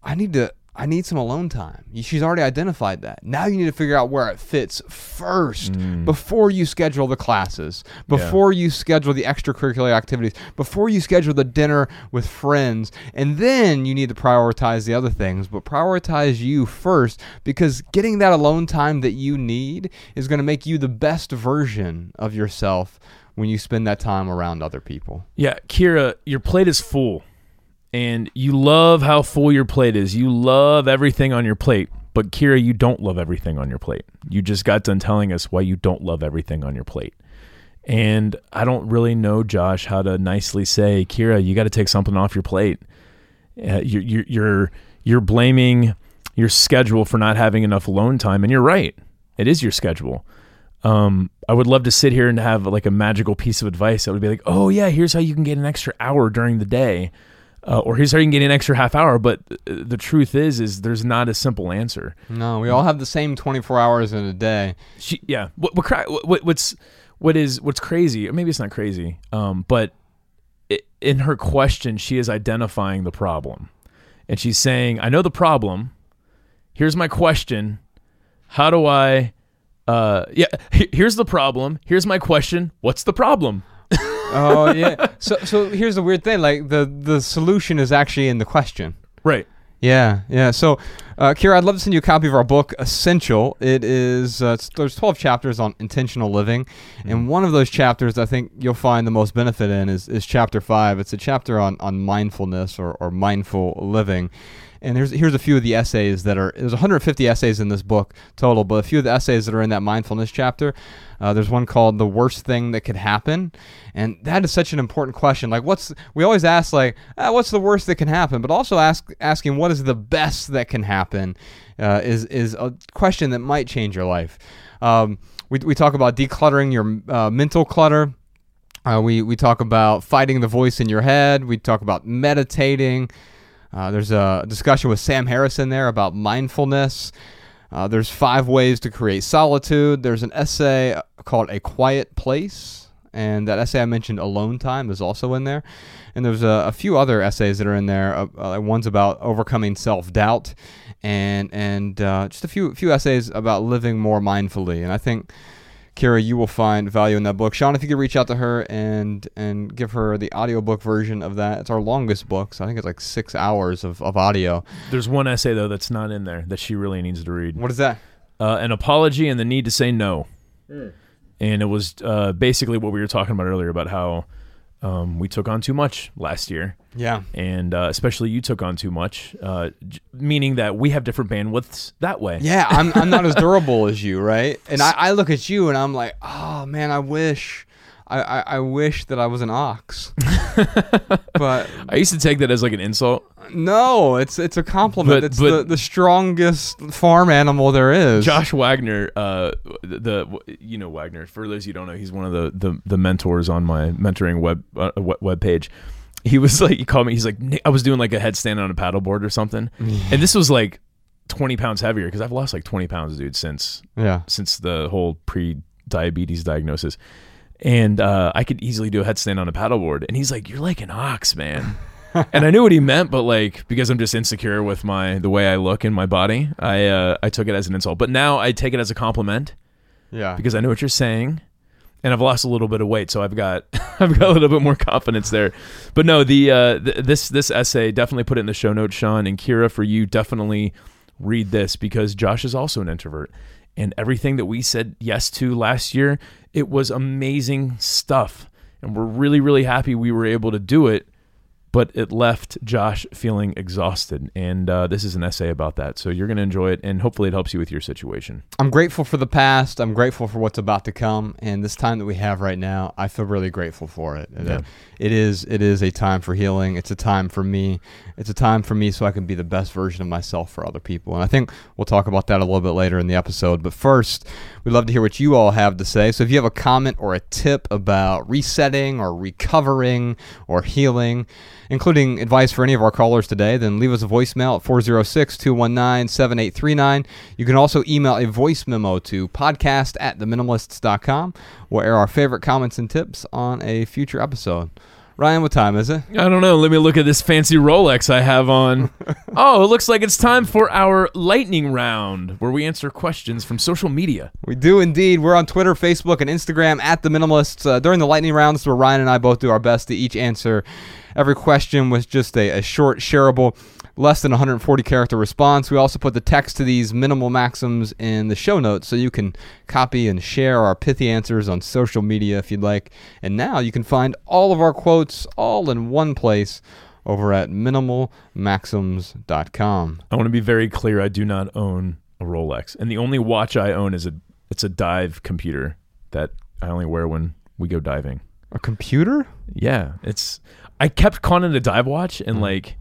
I need to I need some alone time. She's already identified that. Now you need to figure out where it fits first mm. before you schedule the classes, before yeah. you schedule the extracurricular activities, before you schedule the dinner with friends. And then you need to prioritize the other things, but prioritize you first because getting that alone time that you need is going to make you the best version of yourself when you spend that time around other people. Yeah, Kira, your plate is full and you love how full your plate is. You love everything on your plate. But Kira, you don't love everything on your plate. You just got done telling us why you don't love everything on your plate. And I don't really know, Josh, how to nicely say, Kira, you got to take something off your plate. Uh, you're, you're, you're, you're blaming your schedule for not having enough alone time. And you're right. It is your schedule. Um, I would love to sit here and have like a magical piece of advice that would be like, oh, yeah, here's how you can get an extra hour during the day uh, or here's how you can get an extra half hour. But the truth is, is there's not a simple answer. No, we all have the same 24 hours in a day. She, yeah. What, what, what, what's what is what's crazy? Maybe it's not crazy. Um, but it, in her question, she is identifying the problem, and she's saying, "I know the problem. Here's my question. How do I?" Uh, yeah. Here's the problem. Here's my question. What's the problem? Oh yeah. So so here's the weird thing. Like the the solution is actually in the question. Right. Yeah, yeah. So, uh, Kira, I'd love to send you a copy of our book, Essential. It is uh, there's 12 chapters on intentional living, mm-hmm. and one of those chapters I think you'll find the most benefit in is, is chapter five. It's a chapter on on mindfulness or, or mindful living, and here's here's a few of the essays that are there's 150 essays in this book total, but a few of the essays that are in that mindfulness chapter. Uh, there's one called "The Worst Thing That Could Happen," and that is such an important question. Like, what's we always ask like, ah, what's the worst that can happen, but also ask asking what is the best that can happen uh, is is a question that might change your life. Um, we we talk about decluttering your uh, mental clutter Uh, we we talk about fighting the voice in your head. We talk about meditating. Uh, there's a discussion with Sam Harris in there about mindfulness. Uh, there's five ways to create solitude. There's an essay called A Quiet Place, and that essay I mentioned, Alone Time, is also in there. And there's a, a few other essays that are in there. Uh, uh, one's about overcoming self doubt, and and uh, just a few few essays about living more mindfully. And I think Kira, you will find value in that book. Sean, if you could reach out to her and and give her the audiobook version of that. It's our longest book, so I think it's like six hours of, of audio. There's one essay though that's not in there that she really needs to read. What is that? Uh, an apology and the need to say no. And it was uh, basically what we were talking about earlier about how um, we took on too much last year, Yeah. and uh, especially you took on too much, uh, j- meaning that we have different bandwidths that way. Yeah, I'm, I'm not as [laughs] durable as you, right? And I, I look at you and I'm like, oh man, I wish, I, I, I wish that I was an ox. [laughs] but I used to take that as like an insult. no, it's it's a compliment. But- it's but- the, the strongest farm animal there is. Josh Wagner, uh, the you know Wagner. For those you don't know, he's one of the the, the mentors on my mentoring web uh, web page. He was [laughs] like, he called me. He's like, I was doing like a headstand on a paddleboard or something, [sighs] and this was like twenty pounds heavier because I've lost like twenty pounds, dude, since Yeah. since the whole pre-diabetes diagnosis. And uh, I could easily do a headstand on a paddleboard. And he's like, "You're like an ox, man." [laughs] and I knew what he meant, but like because I'm just insecure with my the way I look in my body, I uh, I took it as an insult. But now I take it as a compliment Yeah. because I know what you're saying, and I've lost a little bit of weight, so I've got [laughs] I've got a little bit more confidence there. But no, the uh, th- this this essay definitely put it in the show notes, Sean and Kira. For you, definitely read this because Josh is also an introvert, and everything that we said yes to last year, it was amazing stuff, and we're really really happy we were able to do it. But it left Josh feeling exhausted, and uh, this is an essay about that. So you're going to enjoy it, and hopefully it helps you with your situation. I'm grateful for the past. I'm grateful for what's about to come, and this time that we have right now, I feel really grateful for it. And, uh, Yeah. It is it is a time for healing. It's a time for me. It's a time for me so I can be the best version of myself for other people. And I think we'll talk about that a little bit later in the episode. But first, we'd love to hear what you all have to say. So if you have a comment or a tip about resetting or recovering or healing, including advice for any of our callers today, then leave us a voicemail at 406 219 7839. You can also email a voice memo to podcast at theminimalists.com. We'll air our favorite comments and tips on a future episode. Ryan, what time is it? I don't know. Let me look at this fancy Rolex I have on. [laughs] oh, it looks like it's time for our lightning round where we answer questions from social media. We do indeed. We're on Twitter, Facebook, and Instagram at the Minimalists. Uh, during the lightning rounds, where Ryan and I both do our best to each answer every question with just a, a short, shareable, less than 140 character response. We also put the text to these minimal maxims in the show notes, so you can copy and share our pithy answers on social media if you'd like. And now you can find all of our quotes all in one place over at minimalmaxims.com. I want to be very clear. I do not own a Rolex, and the only watch I own is a it's a dive computer that I only wear when we go diving. A computer? Yeah, it's. I kept calling it a dive watch, and hmm. like,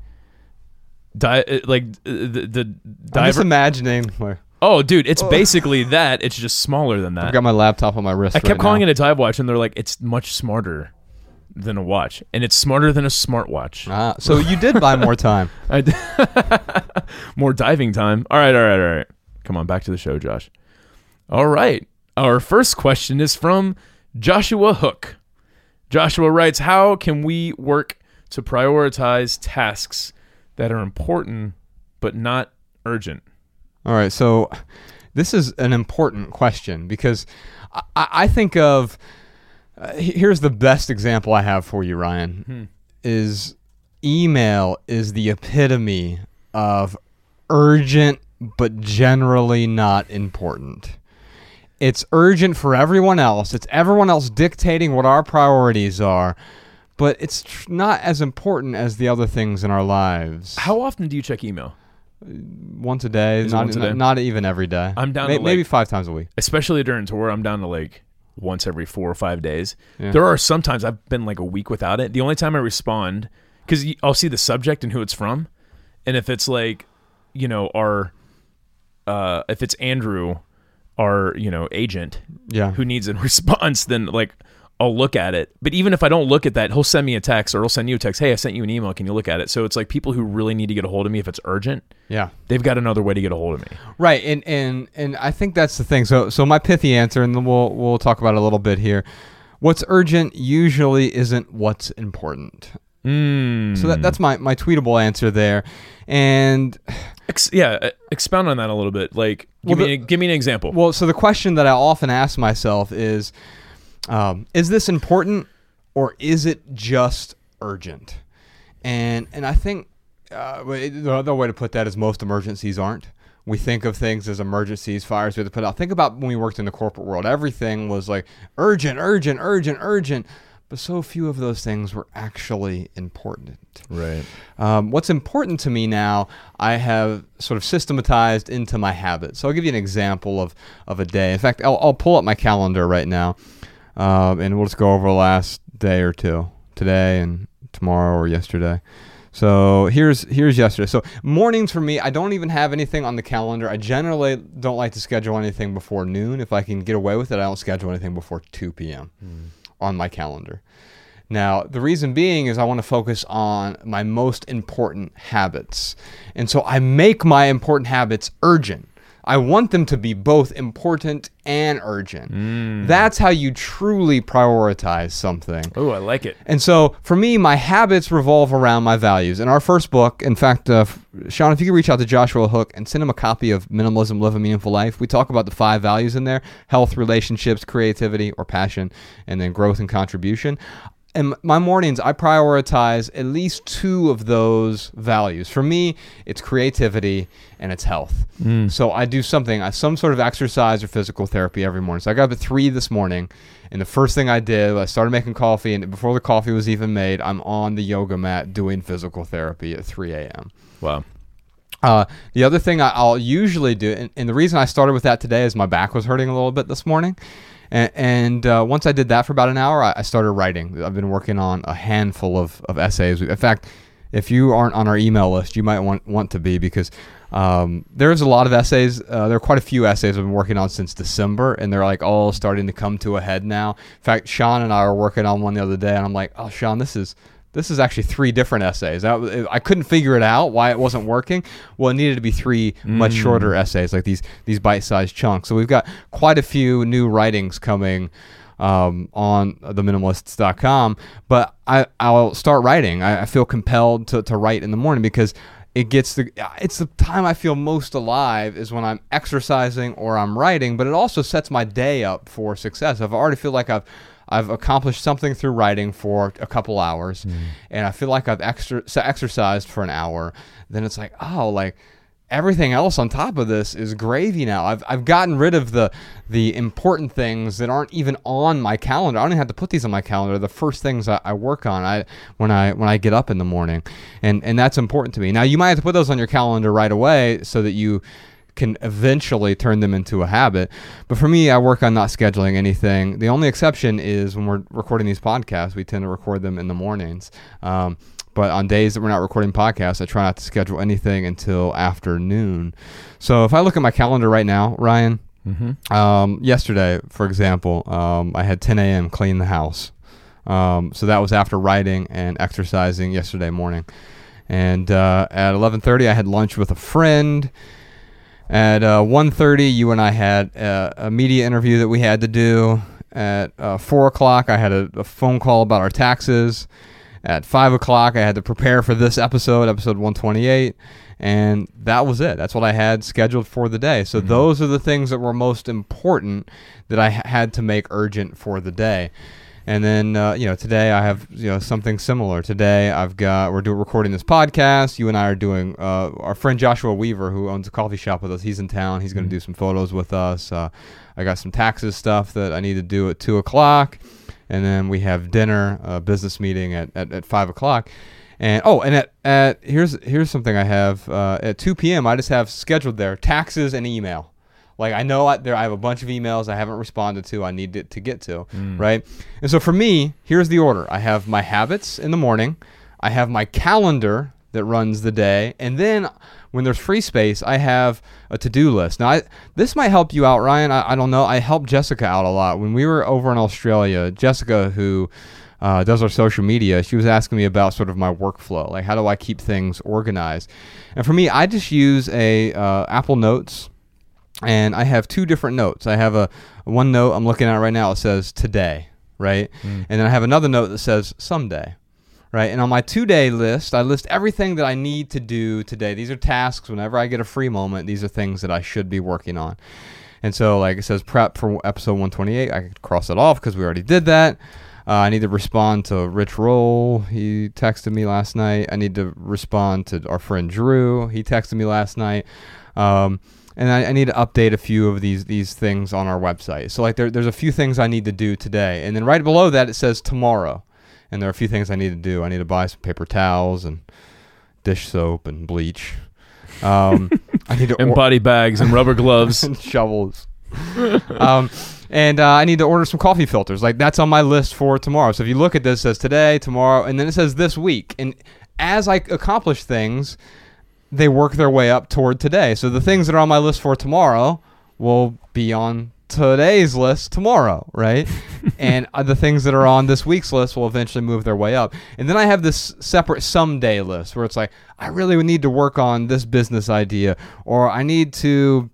dive like uh, the the I'm just diver. imagining where oh, dude, it's basically that. It's just smaller than that. I've got my laptop on my wrist. I kept right calling now. it a dive watch, and they're like, it's much smarter than a watch, and it's smarter than a smartwatch. Ah, so you did buy more time. [laughs] I d- [laughs] More diving time. All right, all right, all right. Come on, back to the show, Josh. All right. Our first question is from Joshua Hook. Joshua writes, How can we work to prioritize tasks that are important but not urgent? All right, so this is an important question because I, I think of uh, here's the best example I have for you, Ryan. Is email is the epitome of urgent but generally not important. It's urgent for everyone else. It's everyone else dictating what our priorities are, but it's tr- not as important as the other things in our lives. How often do you check email? once a day, Is it not, once a day? not even every day. I'm down May- to, maybe five times a week. Especially during tour, I'm down to like once every four or five days. There are sometimes I've been like a week without it. The only time I respond, because I'll see the subject and who it's from, and if it's like, you know, our, uh, if it's Andrew, our you know agent, Yeah. who needs a [laughs] response, then like. I'll look at it. But even if I don't look at that, he'll send me a text or he'll send you a text. Hey, I sent you an email. Can you look at it? So it's like people who really need to get a hold of me if it's urgent, Yeah. they've got another way to get a hold of me. Right, and and and I think that's the thing. So so my pithy answer, and then we'll we'll talk about it a little bit here. What's urgent usually isn't what's important. Mm. So that, that's my my tweetable answer there, and Ex- yeah, expound on that a little bit. Like, Well, give me the- a, give me an example. well, so the question that I often ask myself is, um, is this important or is it just urgent? And and I think uh, the other way to put that is most emergencies aren't. We think of things as emergencies, fires we have to put out. Think about when we worked in the corporate world. Everything was like urgent, urgent, urgent, urgent. But so few of those things were actually important. right. Um, what's important to me now, I have sort of systematized into my habits. So I'll give you an example of, of a day. In fact, I'll, I'll pull up my calendar right now, um, and we'll just go over the last day or two, today and tomorrow or yesterday. So here's here's yesterday. So mornings for me, I don't even have anything on the calendar. I generally don't like to schedule anything before noon. If I can get away with it, I don't schedule anything before 2 p.m. on my calendar. Now, the reason being is I want to focus on my most important habits. And so I make my important habits urgent. I want them to be both important and urgent. That's how you truly prioritize something. Oh, I like it. And so for me, my habits revolve around my values. In our first book, in fact, uh, Sean, if you could reach out to Joshua Hook and send him a copy of Minimalism Live a Meaningful Life, we talk about the five values in there health, relationships, creativity or passion, and then growth and contribution. And my mornings, I prioritize at least two of those values. For me, it's creativity and it's health. So I do something, some sort of exercise or physical therapy every morning. So I got up at three this morning, and the first thing I did, I started making coffee, and before the coffee was even made, I'm on the yoga mat doing physical therapy at 3 a.m. Wow. Uh, the other thing I, I'll usually do, and, and the reason I started with that today is my back was hurting a little bit this morning. And, and uh, once I did that for about an hour, I, I started writing. I've been working on a handful of, of essays. In fact, if you aren't on our email list, you might want, want to be because um, there's a lot of essays. Uh, there are quite a few essays I've been working on since December, and they're like all starting to come to a head now. In fact, Sean and I were working on one the other day, and I'm like, oh, Sean, this is this is actually three different essays. I, I couldn't figure it out why it wasn't working. Well, it needed to be three much shorter essays, like these these bite-sized chunks. So we've got quite a few new writings coming um, on theminimalists.com. But I, I'll start writing. I, I feel compelled to, to write in the morning because it gets the it's the time I feel most alive is when I'm exercising or I'm writing, but it also sets my day up for success. If I already feel like I've I've accomplished something through writing for a couple hours, hmm. and I feel like I've extra, exercised for an hour. Then it's like, oh, like everything else on top of this is gravy now. I've, I've gotten rid of the the important things that aren't even on my calendar. I don't even have to put these on my calendar. The first things I, I work on I when I when I get up in the morning, and and that's important to me. Now you might have to put those on your calendar right away so that you can eventually turn them into a habit. But for me, I work on not scheduling anything. The only exception is when we're recording these podcasts, we tend to record them in the mornings. Um, but on days that we're not recording podcasts, I try not to schedule anything until afternoon. So if I look at my calendar right now, Ryan, um, yesterday, for example, um, I had 10 a.m. clean the house. Um, so that was after writing and exercising yesterday morning. And uh, at 11:30, I had lunch with a friend. At uh, 1.30, you and I had uh, a media interview that we had to do. At uh, 4 o'clock, I had a, a phone call about our taxes. At 5 o'clock, I had to prepare for this episode, episode 128. And that was it. That's what I had scheduled for the day. So those are the things that were most important that I ha- had to make urgent for the day. And then uh, you know today I have you know something similar. Today I've got we're doing recording this podcast. You and I are doing uh, our friend Joshua Weaver who owns a coffee shop with us. He's in town. He's going to do some photos with us. Uh, I got some taxes stuff that I need to do at two o'clock, and then we have dinner, a business meeting at, at, at five o'clock. And oh, and at, at here's here's something I have uh, at 2 p.m. I just have scheduled there taxes and email. Like I know I, there I have a bunch of emails I haven't responded to. I need to, to get to right. And so for me, here's the order. I have my habits in the morning. I have my calendar that runs the day, and then when there's free space, I have a to-do list. Now, I, this might help you out, Ryan. I, I don't know. I helped Jessica out a lot when we were over in Australia. Jessica, who uh, does our social media, she was asking me about sort of my workflow, like how do I keep things organized. And for me, I just use a uh, Apple Notes, and I have two different notes. I have a one note I'm looking at right now. It says today, right, and then I have another note that says someday. Right, and on my two-day list, I list everything that I need to do today. These are tasks. Whenever I get a free moment, these are things that I should be working on. And so, like it says, prep for episode 128. I could cross it off because we already did that. Uh, I need to respond to Rich Roll. He texted me last night. I need to respond to our friend Drew. He texted me last night. Um, and I, I need to update a few of these these things on our website. So like there, there's a few things I need to do today, and then right below that it says tomorrow, and there are a few things I need to do. I need to buy some paper towels and dish soap and bleach. Um, [laughs] I need to And or- body bags and rubber gloves. [laughs] and shovels. um, and uh, I need to order some coffee filters. Like that's on my list for tomorrow. So if you look at this, it says today, tomorrow, and then it says this week. And as I accomplish things, they work their way up toward today. So the things that are on my list for tomorrow will be on today's list tomorrow, right? [laughs] and uh, the things that are on this week's list will eventually move their way up. And then I have this separate someday list where it's like, I really would need to work on this business idea, or I need to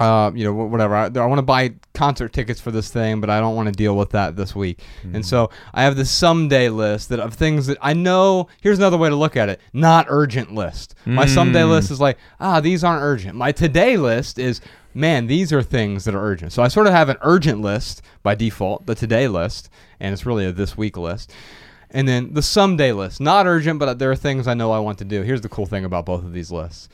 uh, you know, whatever. I, I want to buy concert tickets for this thing, but I don't want to deal with that this week. And so I have this someday list that of things that I know. Here's another way to look at it: not urgent list. My someday list is like, ah, these aren't urgent. My today list is, man, these are things that are urgent. So I sort of have an urgent list by default, the today list, and it's really a this week list. And then the someday list, not urgent, but there are things I know I want to do. Here's the cool thing about both of these lists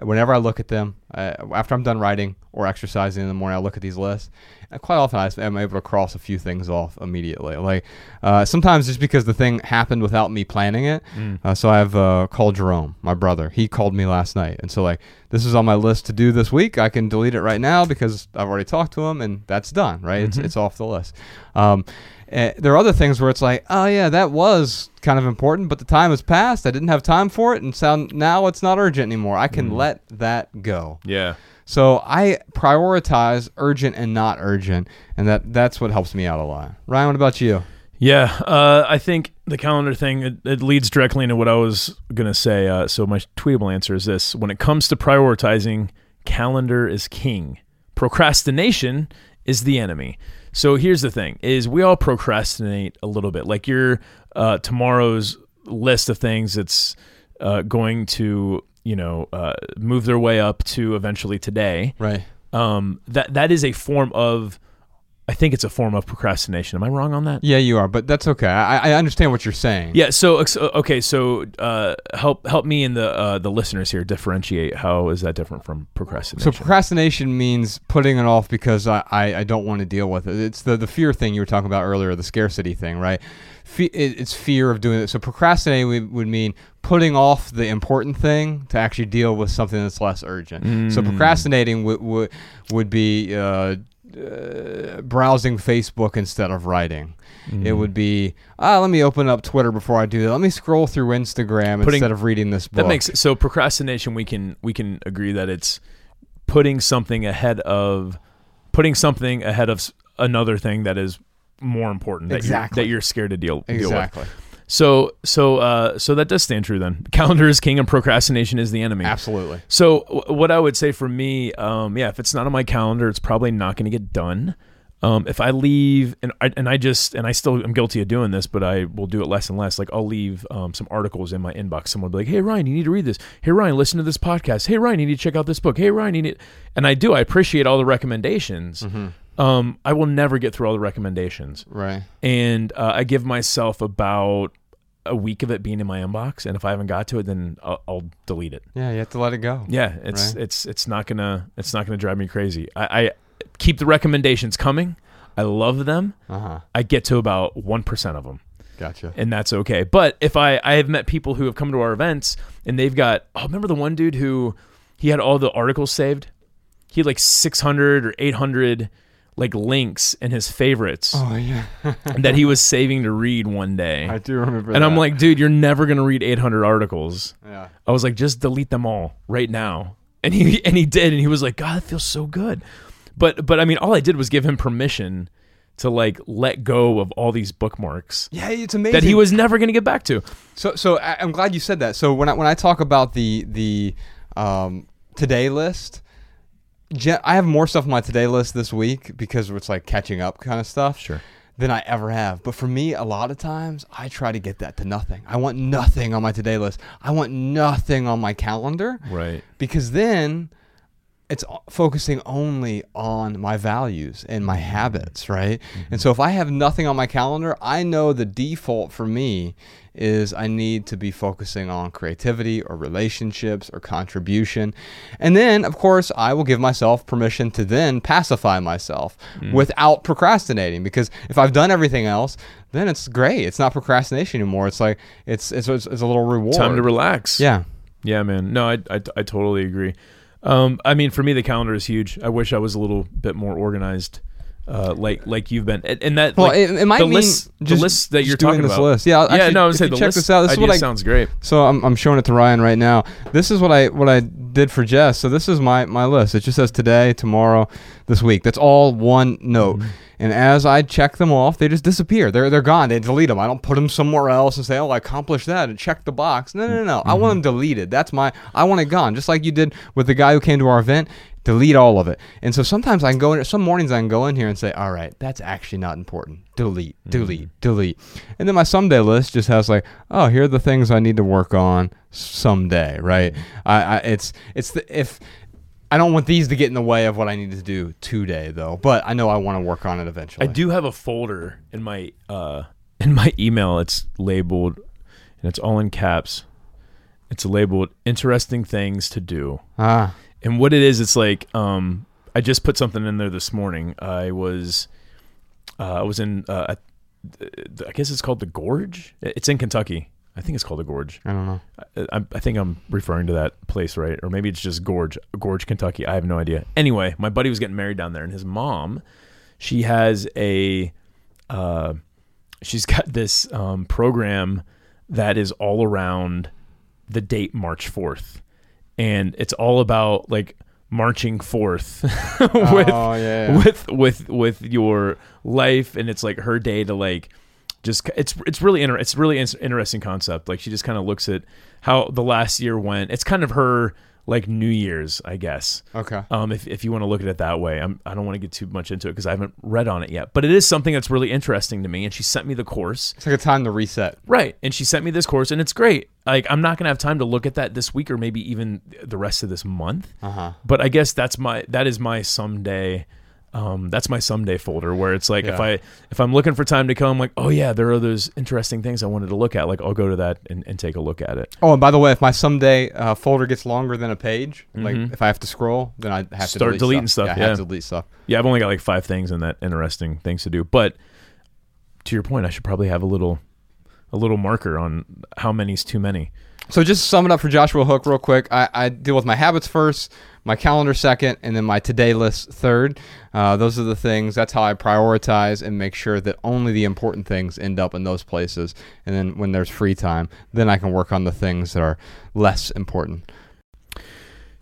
whenever I look at them, uh, after I'm done writing or exercising in the morning, I look at these lists. And quite often, I am able to cross a few things off immediately. Like uh, sometimes just because the thing happened without me planning it. Uh, so I have uh, called Jerome, my brother. He called me last night, and so like this is on my list to do this week. I can delete it right now because I've already talked to him, and that's done. Right? It's it's off the list. Um, uh, there are other things where it's like, oh yeah, that was kind of important, but the time has passed. I didn't have time for it, and so now it's not urgent anymore. I can let that go. Yeah. So I prioritize urgent and not urgent, and that that's what helps me out a lot. Ryan, what about you? Yeah, uh, I think the calendar thing it, it leads directly into what I was gonna say. Uh, so my tweetable answer is this: when it comes to prioritizing, calendar is king. Procrastination is the enemy. So here's the thing: is we all procrastinate a little bit. Like your uh, tomorrow's list of things that's uh, going to you know uh, move their way up to eventually today. Right. Um, that that is a form of. I think it's a form of procrastination. Am I wrong on that? Yeah, you are, but that's okay. I, I understand what you're saying. Yeah. So okay. So uh, help help me and the uh, the listeners here differentiate. How is that different from procrastination? So procrastination means putting it off because I, I, I don't want to deal with it. It's the, the fear thing you were talking about earlier, the scarcity thing, right? Fe- it's fear of doing it. So procrastinating would, would mean putting off the important thing to actually deal with something that's less urgent. So procrastinating would would would be uh, uh, browsing Facebook instead of writing. It would be ah, let me open up Twitter before I do that. Let me scroll through Instagram Putting- instead of reading this book. that makes so procrastination. We can we can agree that it's putting something ahead of putting something ahead of another thing that is more important that Exactly. you're, that you're scared to deal, deal with. So so uh, so that does stand true then. [laughs] Calendar is king and procrastination is the enemy. Absolutely. So w- what I would say for me, um, yeah, if it's not on my calendar, it's probably not going to get done. Um, if I leave and I, and I just and I still am guilty of doing this, but I will do it less and less. Like I'll leave um, some articles in my inbox. Someone will be like, "Hey Ryan, you need to read this. Hey Ryan, listen to this podcast. Hey Ryan, you need to check out this book. Hey Ryan, you need." And I do. I appreciate all the recommendations. Um, I will never get through all the recommendations Right. and uh, I give myself about a week of it being in my inbox, and if I haven't got to it, then I'll, I'll delete it. Yeah, you have to let it go. Yeah, it's Right. it's it's not gonna it's not gonna drive me crazy. I, I keep the recommendations coming. I love them. Uh huh. I get to about one percent of them, Gotcha. and that's okay. But if I I have met people who have come to our events and they've got oh remember the one dude who he had all the articles saved. He had like six hundred or eight hundred like links and his favorites Oh yeah, [laughs] that he was saving to read one day. I do remember. and I'm like, dude, you're never gonna read 800 articles. yeah. I was like, just delete them all right now. And he [laughs] and he did, and he was like, God, it feels so good. But but I mean, all I did was give him permission to like let go of all these bookmarks Yeah, it's amazing that he was never gonna get back to. So, so I- I'm glad you said that. So when I when I talk about the the um, today list, I have more stuff on my today list this week because it's like catching up kind of stuff. Sure. Than I ever have. But for me, a lot of times I try to get that to nothing. I want nothing on my today list. I want nothing on my calendar. Right. Because then it's focusing only on my values and my mm-hmm. habits, right? And mm-hmm. so if I have nothing on my calendar, I know the default for me is I need to be focusing on creativity or relationships or contribution. And then, of course, I will give myself permission to then pacify myself without procrastinating because if I've done everything else, then it's great. It's not procrastination anymore. It's like it's it's, it's, it's a little reward. Time to relax. Yeah. Yeah, man. No, I, I, I totally agree. Um, I mean, for me, the calendar is huge. I wish I was a little bit more organized, uh, like like you've been. And, and that Well, like, it, it might the mean list, the list that you're talking this about. list. Yeah, yeah. No, I would say the check list this out. This is what I sounds great. So I'm, I'm showing it to Ryan right now. This is what I what I did for Jess. So this is my my list. It just says today, tomorrow, this week. That's all one note. Mm-hmm. And as I check them off, they just disappear. They're they're gone. They delete them. I don't put them somewhere else and say, "Oh, I accomplished that," and check the box. No, no, no. no. I Mm-hmm. want them deleted. That's my. I want it gone. Just like you did with the guy who came to our event. Delete all of it. And so sometimes I can go in. Some mornings I can go in here and say, "All right, that's actually not important. Delete, delete, delete." And then my someday list just has like, "Oh, here are the things I need to work on someday." Right? I, I it's it's the if. I don't want these to get in the way of what I need to do today, though. But I know I want to work on it eventually. I do have a folder in my uh, [laughs] in my email. It's labeled, and it's all in caps. It's labeled "interesting things to do." Ah, And what it is, it's like um, I just put something in there this morning. I was uh, I was in uh, I guess it's called the Gorge. It's in Kentucky. I think it's called the Gorge. I don't know. I, I- I think I'm referring to that place, right? Or maybe it's just Gorge, Gorge, Kentucky. I have no idea. Anyway, my buddy was getting married down there, and his mom, she has a, uh, she's [laughs] got this um, program that is all around the date March fourth, and it's all about like marching forth [laughs] oh, with oh yeah. yeah. with with with your life and it's like her day to like just it's it's really inter- it's really in- interesting concept like she just kind of looks at how the last year went it's kind of her like new year's i guess okay. um if, if you want to look at it that way I'm, i don't want to get too much into it because i haven't read on it yet but it is something that's really interesting to me and she sent me the course It's like a time to reset. Right. And she sent me this course and it's great. Like I'm not going to have time to look at that this week or maybe even the rest of this month. Uh-huh. But I guess that's my that is my someday um that's my someday folder where it's like if I if I'm looking for time to come like oh yeah there are those interesting things I wanted to look at like I'll go to that and, and take a look at it. Oh, and by the way, if my someday uh, folder gets longer than a page, like if I have to scroll, then I have to Mm-hmm. Start deleting stuff. stuff, Yeah, I have yeah. to delete stuff. Yeah, I've only got like 5 things in that interesting things to do. But to your point I should probably have a little a little marker on how many's too many. So just to sum it up for Joshua Hook real quick. I, I deal with my habits first, my calendar second, and then my today list third. Uh, those are the things. That's how I prioritize and make sure that only the important things end up in those places. And then when there's free time, then I can work on the things that are less important.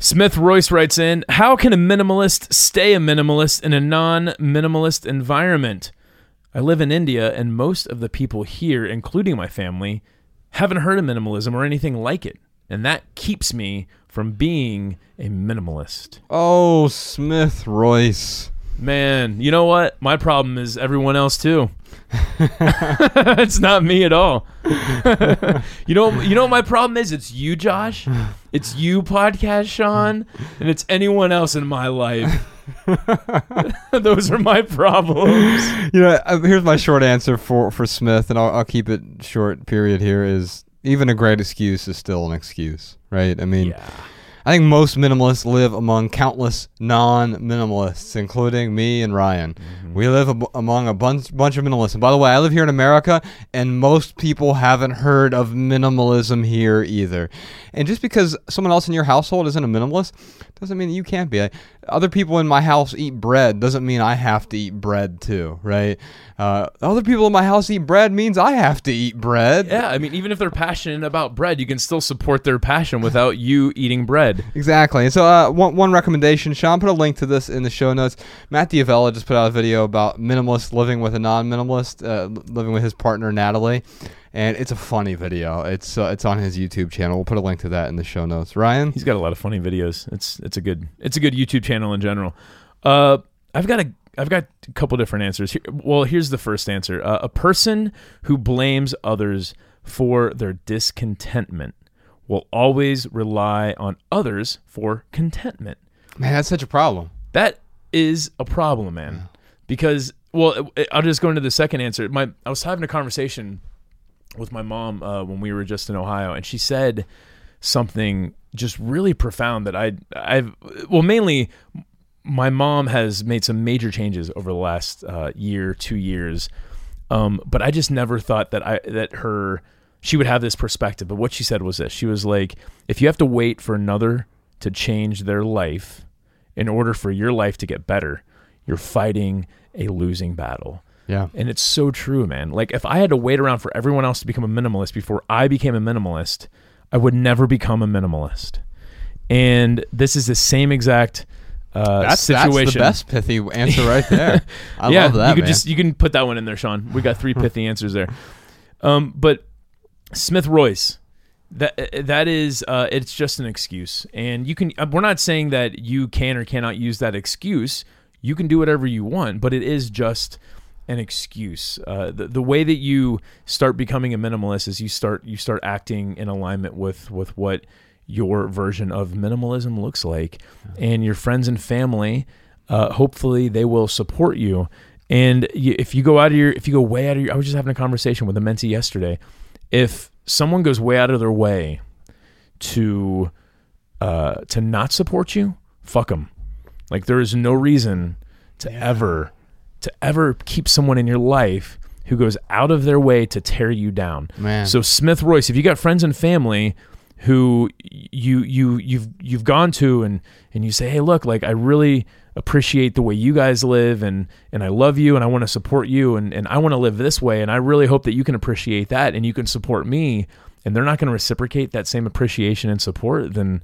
Smith Royce writes in How can a minimalist stay a minimalist in a non minimalist environment? I live in India, and most of the people here, including my family, haven't heard of minimalism or anything like it. And that keeps me from being a minimalist. Oh, Smith Royce. Man, you know what? My problem is everyone else too. [laughs] it's not me at all. [laughs] you know, you know what my problem is? It's you, Josh. It's you, podcast Sean, and it's anyone else in my life. [laughs] Those are my problems. You know, uh, here's my short answer for for Smith, and I'll, I'll keep it short. Period. Here is even a great excuse is still an excuse, right? I mean, Yeah. I think most minimalists live among countless non-minimalists, including me and Ryan. We live ab- among a bunch bunch of minimalists. And by the way, I live here in America, and most people haven't heard of minimalism here either. And just because someone else in your household isn't a minimalist doesn't mean that you can't be. Other people in my house eat bread doesn't mean I have to eat bread too, right? Uh, other people in my house eat bread means I have to eat bread. Yeah, I mean, even if they're passionate about bread, you can still support their passion without you eating bread. Exactly. And so, uh, one, one recommendation, Sean put a link to this in the show notes. Matt D'Avella just put out a video about minimalist living with a non-minimalist, uh, living with his partner Natalie, and it's a funny video. It's uh, it's on his YouTube channel. We'll put a link to that in the show notes. Ryan, He's got a lot of funny videos. It's it's a good it's a good YouTube channel in general. Uh, I've got a I've got a couple different answers. Here, well, here's the first answer: uh, a person who blames others for their discontentment will always rely on others for contentment. man, that's such a problem. That is a problem, man. Because well, I'll just go into the second answer. My I was having a conversation with my mom uh, when we were just in Ohio, and she said something just really profound that I I've well mainly my mom has made some major changes over the last uh, year, two years, um, but I just never thought that I that her she would have this perspective. But what she said was this: she was like, if you have to wait for another to change their life in order for your life to get better, you're fighting a losing battle. Yeah. And it's so true, man. Like if I had to wait around for everyone else to become a minimalist before I became a minimalist, I would never become a minimalist. And this is the same exact uh, That's, situation. that's the best pithy answer right [laughs] there. I yeah, love that. you could man. just you can put that one in there, Sean. We got three pithy answers there. Um, but Smith Royce, that that is uh, it's just an excuse, and you can. uh, We're not saying that you can or cannot use that excuse. You can do whatever you want, but it is just an excuse. Uh, the the way that you start becoming a minimalist is you start you start acting in alignment with with what your version of minimalism looks like, and your friends and family. Uh, hopefully, they will support you. And if you go out of your, if you go way out of your, I was just having a conversation with a mentee yesterday. If someone goes way out of their way to uh, to not support you, fuck them. Like there is no reason to ever to ever keep someone in your life who goes out of their way to tear you down. Man. So Smith Royce, if you got friends and family who you you you've you've gone to and and you say, "Hey, look, like I really appreciate the way you guys live and and I love you and I want to support you and and I want to live this way and I really hope that you can appreciate that and you can support me." And they're not going to reciprocate that same appreciation and support, then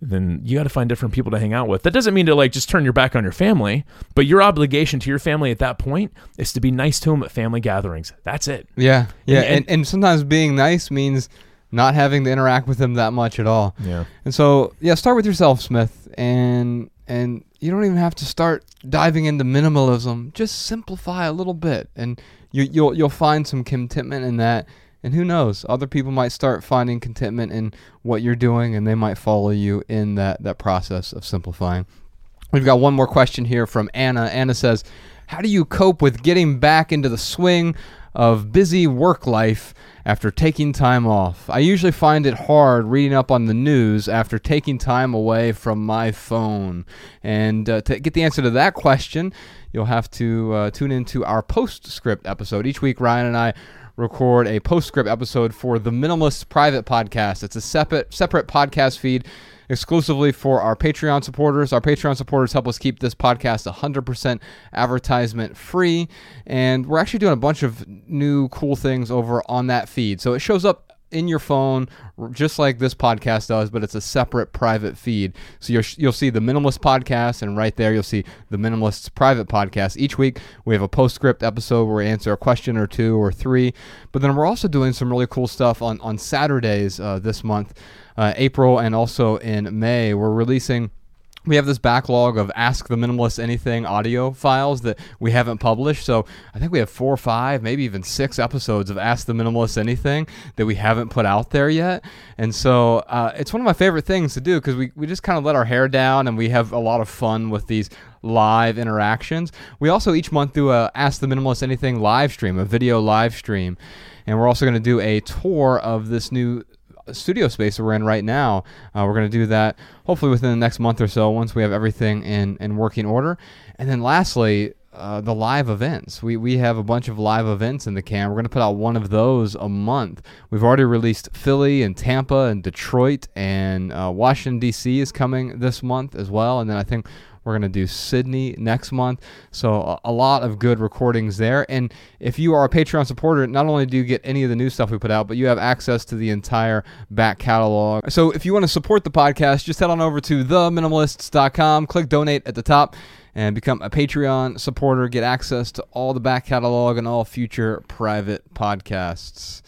then you got to find different people to hang out with. That doesn't mean to like just turn your back on your family, but your obligation to your family at that point is to be nice to them at family gatherings. That's it. Yeah, yeah, And- and, and, sometimes being nice means not having to interact with them that much at all. Yeah. And so, yeah, start with yourself, Smith, and and you don't even have to start diving into minimalism. Just simplify a little bit, and you, you'll you'll find some contentment in that. And who knows? Other people might start finding contentment in what you're doing, and they might follow you in that that process of simplifying. We've got one more question here from Anna. Anna says, How do you cope with getting back into the swing of busy work life after taking time off? I usually find it hard reading up on the news after taking time away from my phone. And uh, to get the answer to that question, you'll have to uh, tune into our postscript episode. Each week, Ryan and I record a postscript episode for the Minimalist Private Podcast. It's a separate separate podcast feed exclusively for our Patreon supporters. Our Patreon supporters help us keep this podcast 100% advertisement free, and we're actually doing a bunch of new cool things over on that feed. So it shows up in your phone just like this podcast does but it's a separate private feed. So you'll, you'll see the minimalist podcast and right there you'll see the minimalist's private podcast. Each week we have a postscript episode where we answer a question or two or three. But then we're also doing some really cool stuff on on saturdays uh, this month uh, april and also in may we're releasing we have this backlog of Ask the Minimalist Anything audio files that we haven't published. So I think we have four or five, maybe even six episodes of Ask the Minimalist Anything that we haven't put out there yet. And so uh, it's one of my favorite things to do because we, we just kind of let our hair down and we have a lot of fun with these live interactions. We also each month do a Ask the Minimalist Anything live stream, a video live stream. And we're also going to do a tour of this new studio space that we're in right now. Uh, we're going to do that hopefully within the next month or so once we have everything in, in working order. And then lastly, uh, the live events. We, we have a bunch of live events in the can. We're going to put out one of those a month. We've already released Philly and Tampa and Detroit, and uh, Washington, D.C. is coming this month as well. And then I think we're going to do Sydney next month. So, a, lot of good recordings there. And if you are a Patreon supporter, not only do you get any of the new stuff we put out, but you have access to the entire back catalog. So, if you want to support the podcast, just head on over to theminimalists.com, click donate at the top and become a Patreon supporter. Get access to all the back catalog and all future private podcasts.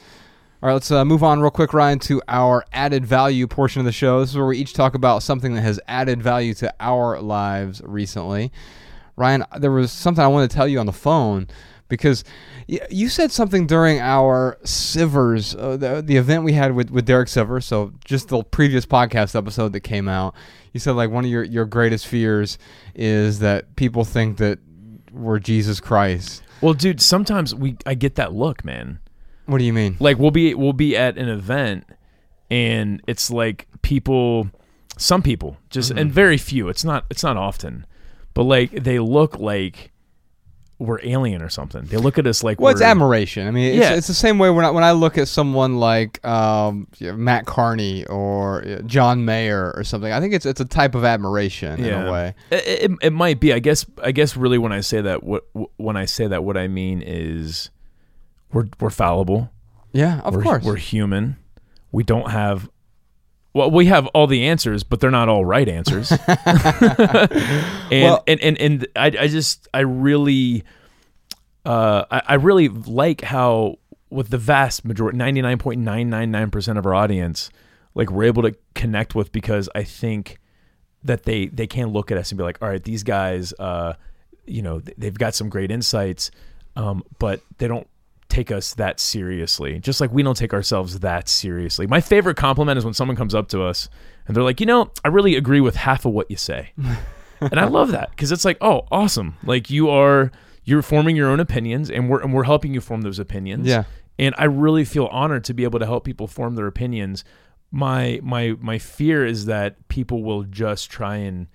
All right, let's uh, move on real quick, Ryan, to our added value portion of the show. This is where we each talk about something that has added value to our lives recently. Ryan, there was something I wanted to tell you on the phone because you said something during our Sivers, uh, the, the event we had with, with Derek Sivers. So just the previous podcast episode that came out. You said like one of your, your greatest fears is that people think that we're Jesus Christ. Well, dude, sometimes we I get that look, man. What do you mean? Like we'll be we'll be at an event and it's like people some people just mm-hmm. and very few. It's not it's not often. But like they look like we're alien or something. They look at us like well, it's admiration. I mean, it's, yeah. it's the same way when I, when I look at someone like um, you know, Matt Carney or John Mayer or something. I think it's it's a type of admiration yeah. in a way. It, it, it, might be. I guess. I guess really when I say that, what when I say that, what I mean is we're we're fallible. Yeah, of we're, course. We're human. We don't have well, we have all the answers, but they're not all right answers. [laughs] [laughs] and, well, and, and and I I just I really uh I, I really like how with the vast majority ninety nine point nine nine nine percent of our audience, like we're able to connect with because I think that they they can look at us and be like, all right, these guys, uh, you know, they've got some great insights, um, but they don't take us that seriously, just like we don't take ourselves that seriously. My favorite compliment is when someone comes up to us and they're like, you know, I really agree with half of what you say. [laughs] and I love that because it's like, oh, awesome. Like you are, you're forming your own opinions and we're, and we're helping you form those opinions. Yeah. And I really feel honored to be able to help people form their opinions. My, my, my fear is that people will just try and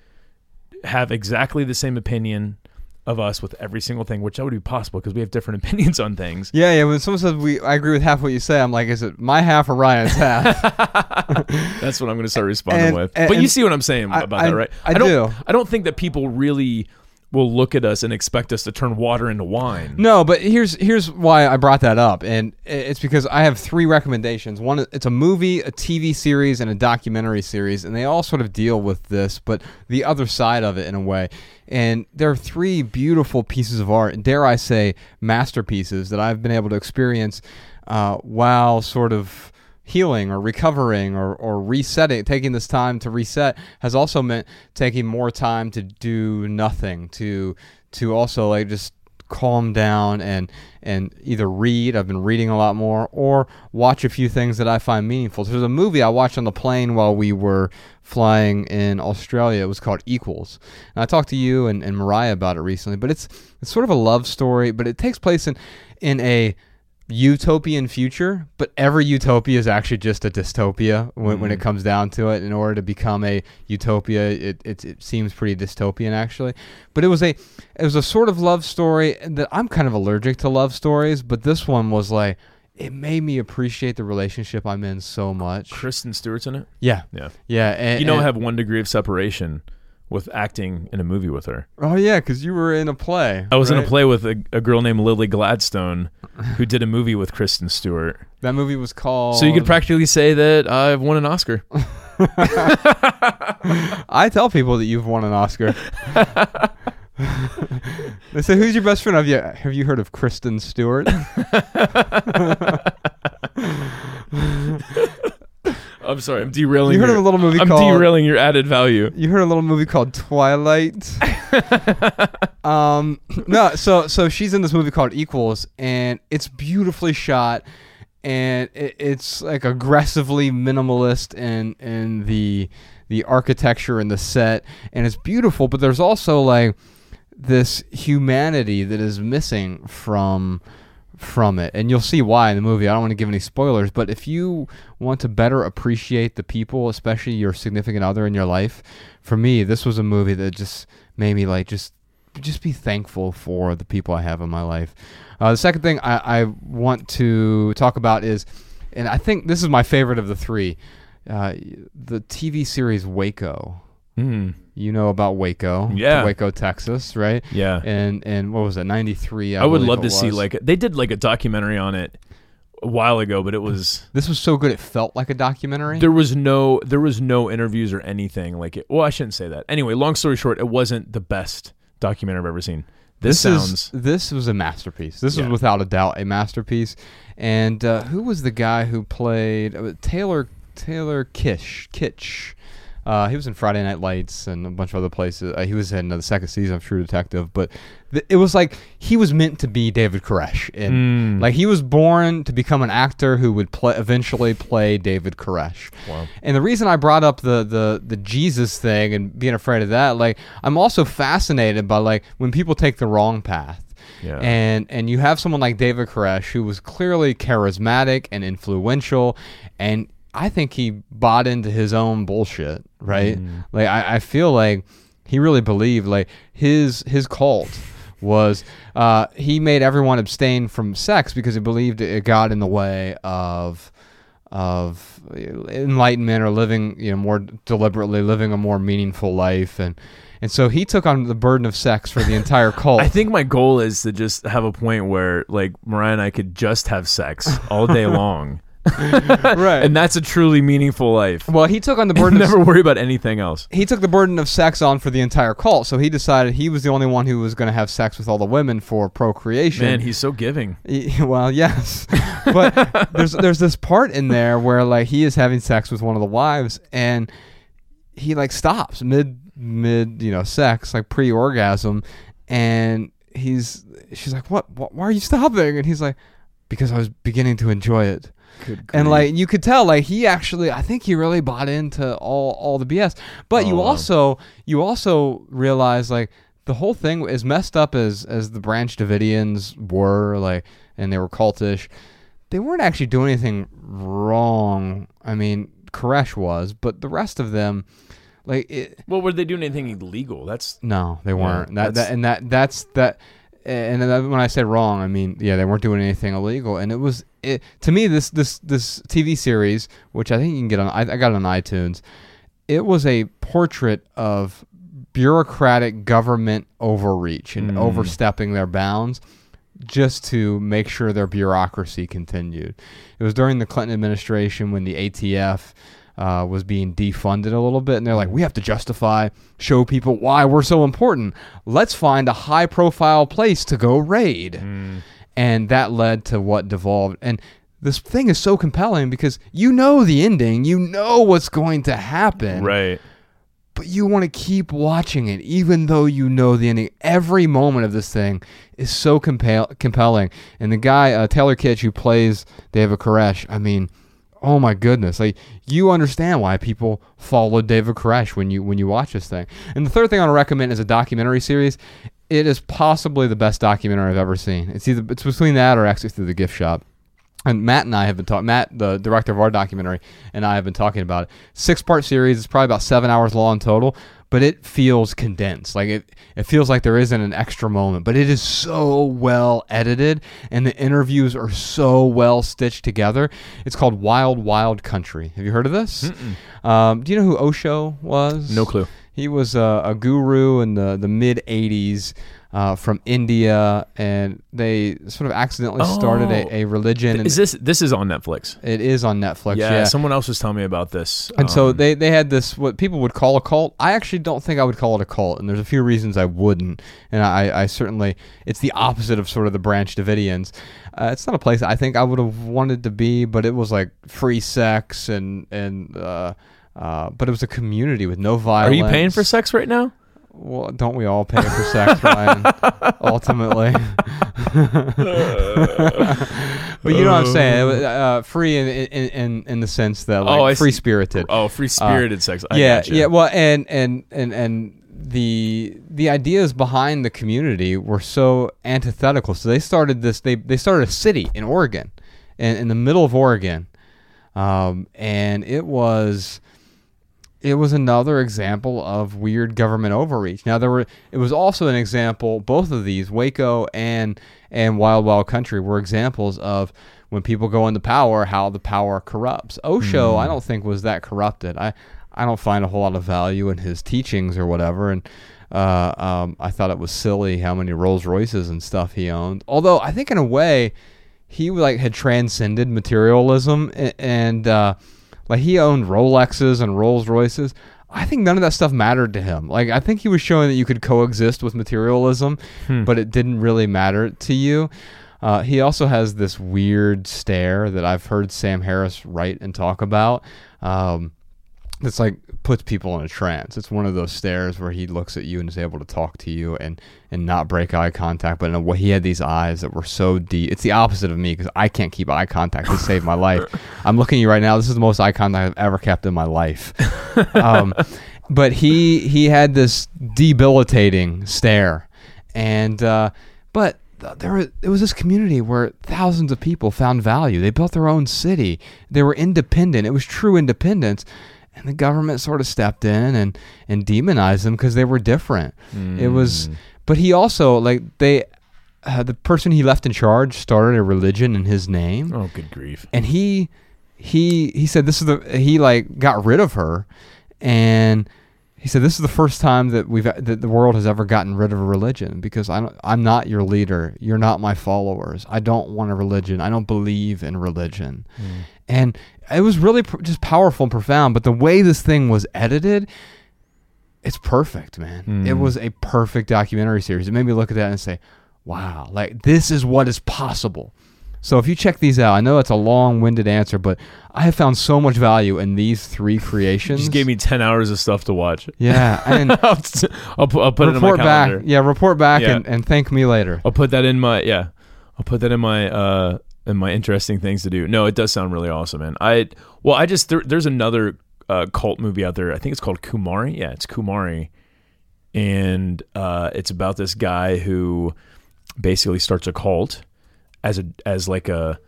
have exactly the same opinion of us with every single thing, which that would be possible because we have different [laughs] opinions on things. Yeah, yeah. When someone says we, I agree with half what you say. I'm like, is it my half or Ryan's half? [laughs] [laughs] That's what I'm going to start responding and, with. And, but you see what I'm saying I, about I, that, right? I, I don't, do. I don't think that people really will look at us and expect us to turn water into wine. No, but here's here's why I brought that up, and it's because I have three recommendations. One, it's a movie, a TV series, and a documentary series, and they all sort of deal with this, but the other side of it in a way. And there are three beautiful pieces of art, dare I say, masterpieces that I've been able to experience uh, while sort of healing or recovering or, or resetting, taking this time to reset has also meant taking more time to do nothing, to to also like just calm down and and either read i've been reading a lot more or watch a few things that i find meaningful. So there's a movie i watched on the plane while we were flying in australia. It was called equals. And i talked to you and, and mariah about it recently but it's it's sort of a love story but it takes place in in a utopian future, but every utopia is actually just a dystopia when, mm. when it mm-hmm. comes down to it. In order to become a utopia, it, it, it seems pretty dystopian actually. But it was a it was a sort of love story that I'm kind of allergic to love stories, but this one was like it made me appreciate the relationship I'm in so much. Kristen Stewart's in it. Yeah, yeah, yeah. And, you know, I have one degree of separation with acting in a movie with her. Oh yeah, because you were in a play. I was right? in a play with a, a, girl named Lily Gladstone, who did a movie with Kristen Stewart. That movie was called. So you could practically say that I've won an Oscar. [laughs] I tell people that you've won an Oscar. [laughs] they say, "Who's your best friend?" Have you have you heard of Kristen Stewart? [laughs] I'm sorry, I'm derailing. You heard your, of a little movie I'm called derailing your added value. You heard a little movie called Twilight. [laughs] um, no, so so she's in this movie called Equals, and it's beautifully shot, and it, it's like aggressively minimalist in in the the architecture and the set, and it's beautiful. But there's also like this humanity that is missing from from it, and you'll see why in the movie. I don't want to give any spoilers, but if you want to better appreciate the people, especially your significant other in your life, for me, this was a movie that just made me like just just be thankful for the people I have in my life. Uh, the second thing I, I want to talk about is, and I think this is my favorite of the three, uh, the TV series Waco. Mm. You know about Waco, Yeah. Waco, Texas, right? Yeah. And and what was it, ninety three? I would love to see like they did like a documentary on it a while ago, but it was this was so good it felt like a documentary. there was no there was no interviews or anything like it. Well, I shouldn't say that. Anyway, long story short, it wasn't the best documentary I've ever seen. This, sounds is this was a masterpiece. This Yeah. was without a doubt a masterpiece. And uh, who was the guy who played uh, Taylor Taylor Kish Kitsch? Uh, he was in Friday Night Lights and a bunch of other places. Uh, he was in uh, the second season of True Detective, but th- it was like he was meant to be David Koresh, and Mm. like he was born to become an actor who would play eventually play David Koresh. Wow. And the reason I brought up the the the Jesus thing and being afraid of that, like I'm also fascinated by like when people take the wrong path. Yeah. And and you have someone like David Koresh who was clearly charismatic and influential and I think he bought into his own bullshit, right? Mm. Like I, I feel like he really believed like his his cult was uh, he made everyone abstain from sex because he believed it got in the way of of enlightenment or living you know more deliberately living a more meaningful life and and so he took on the burden of sex for the entire [laughs] cult I think my goal is to just have a point where like Mariah and I could just have sex all day [laughs] long. [laughs] right And that's a truly meaningful life. well he took on the [laughs] burden of Never worry about anything else. he took the burden of sex on for the entire cult so he decided he was the only one who was going to have sex with all the women for procreation Man, he's so giving. Y- [laughs] Well, yes, but there's there's this part in there where like he is having sex with one of the wives, and he like stops mid mid you know sex like pre orgasm, and he's she's like what, what why are you stopping? And he's like because I was beginning to enjoy it. And like you could tell, like he actually, I think he really bought into all all the BS. But you Oh, wow. also you also realize like the whole thing as messed up as as the Branch Davidians were, like, and they were cultish. They weren't actually doing anything wrong. I mean, Koresh was, but the rest of them, like, it, Well, were they doing anything illegal? That's no, they weren't. that, that's- that and that that's that. And when I say wrong, I mean yeah, they weren't doing anything illegal. And it was it to me this this this TV series, which I think you can get on. I, I got it on iTunes. It was a portrait of bureaucratic government overreach and mm. overstepping their bounds just to make sure their bureaucracy continued. It was during the Clinton administration when the ATF uh, was being defunded a little bit, and they're like, we have to justify, show people why we're so important. Let's find a high profile place to go raid. And that led to what devolved. And this thing is so compelling because you know the ending, you know what's going to happen right. but you want to keep watching it even though you know the ending every moment of this thing is so compel- compelling and the guy uh, taylor kitsch who plays david koresh i mean oh my goodness like you understand why people followed david koresh when you when you watch this thing. And the third thing i want to recommend is a documentary series. It is possibly the best documentary i've ever seen. It's either it's between that or actually through the gift shop and Matt and I have been talking. Matt, the director of our documentary, and I have been talking about it. Six part series. It's probably about seven hours long total, but it feels condensed. Like it, it feels like there isn't an extra moment. But it is so well edited, and the interviews are so well stitched together. It's called Wild Wild Country. Have you heard of this? Um, do you know who Osho was? No clue. He was a, a guru in the, the mid 80s uh, from India, and they sort of accidentally started Oh. a, a religion. Is this this is on Netflix? it is on Netflix. Yeah, Yeah. someone else was telling me about this. and so Um, they, they had this what people would call a cult. I actually don't think I would call it a cult, and there's a few reasons I wouldn't. And I, I certainly it's the opposite of sort of the Branch Davidians. Uh, it's not a place I think I would have wanted to be, but it was like free sex and and uh, uh, but it was a community with no violence. are you paying for sex right now? Well, don't we all pay for sex, Ryan? [laughs] Ultimately. [laughs] but you know what I'm saying. Uh, free in, in in in the sense that like Oh, free spirited. Oh, free spirited sex. I yeah, gotcha. yeah. Well, and and and and the the ideas behind the community were so antithetical. So they started this. They they started a city in Oregon, in, in the middle of Oregon, um, and it was it was another example of weird government overreach. Now there were it was also an example. Both of these, Waco and and Wild Wild Country, were examples of when people go into power, how the power corrupts. Osho, I don't think was that corrupted. I I don't find a whole lot of value in his teachings or whatever, and. Uh, um, I thought it was silly how many Rolls Royces and stuff he owned. Although I think in a way, he like had transcended materialism a- and uh, like he owned Rolexes and Rolls Royces. I think none of that stuff mattered to him. Like I think he was showing that you could coexist with materialism, but it didn't really matter to you. Uh, he also has this weird stare that I've heard Sam Harris write and talk about. Um, it's like puts people in a trance. It's one of those stares where he looks at you and is able to talk to you and and not break eye contact. But in a way, he had these eyes that were so deep. It's the opposite of me because I can't keep eye contact to save my life. [laughs] I'm looking at you right now. This is the most eye contact I've ever kept in my life. Um, [laughs] but he he had this debilitating stare, and uh, but there was, it was this community where thousands of people found value. They built their own city. They were independent. It was true independence. And the government sort of stepped in and, and demonized them because they were different. It was, but he also like they, uh, the person he left in charge started a religion in his name Oh, good grief. and he he he said this is the he like got rid of her and he said this is the first time that we've that the world has ever gotten rid of a religion because I don't, I'm not your leader. You're not my followers. I don't want a religion. I don't believe in religion. Hmm. And it was really pr- just powerful and profound but the way this thing was edited it's perfect man. It hmm. was a perfect documentary series. It made me look at that and say wow like this is what is possible so if you check these out, I know it's a long-winded answer, but I have found so much value in these three creations. Just gave me ten hours of stuff to watch. yeah, and [laughs] I'll, I'll put, I'll put it in my report back. Yeah, report back Yeah. and, and thank me later. I'll put that in my yeah. I'll put that in my uh in my interesting things to do. No, it does sound really awesome, man. I well, I just there, there's another uh, cult movie out there. I think it's called Kumaré. Yeah, it's Kumaré, and uh, it's about this guy who basically starts a cult as a as like a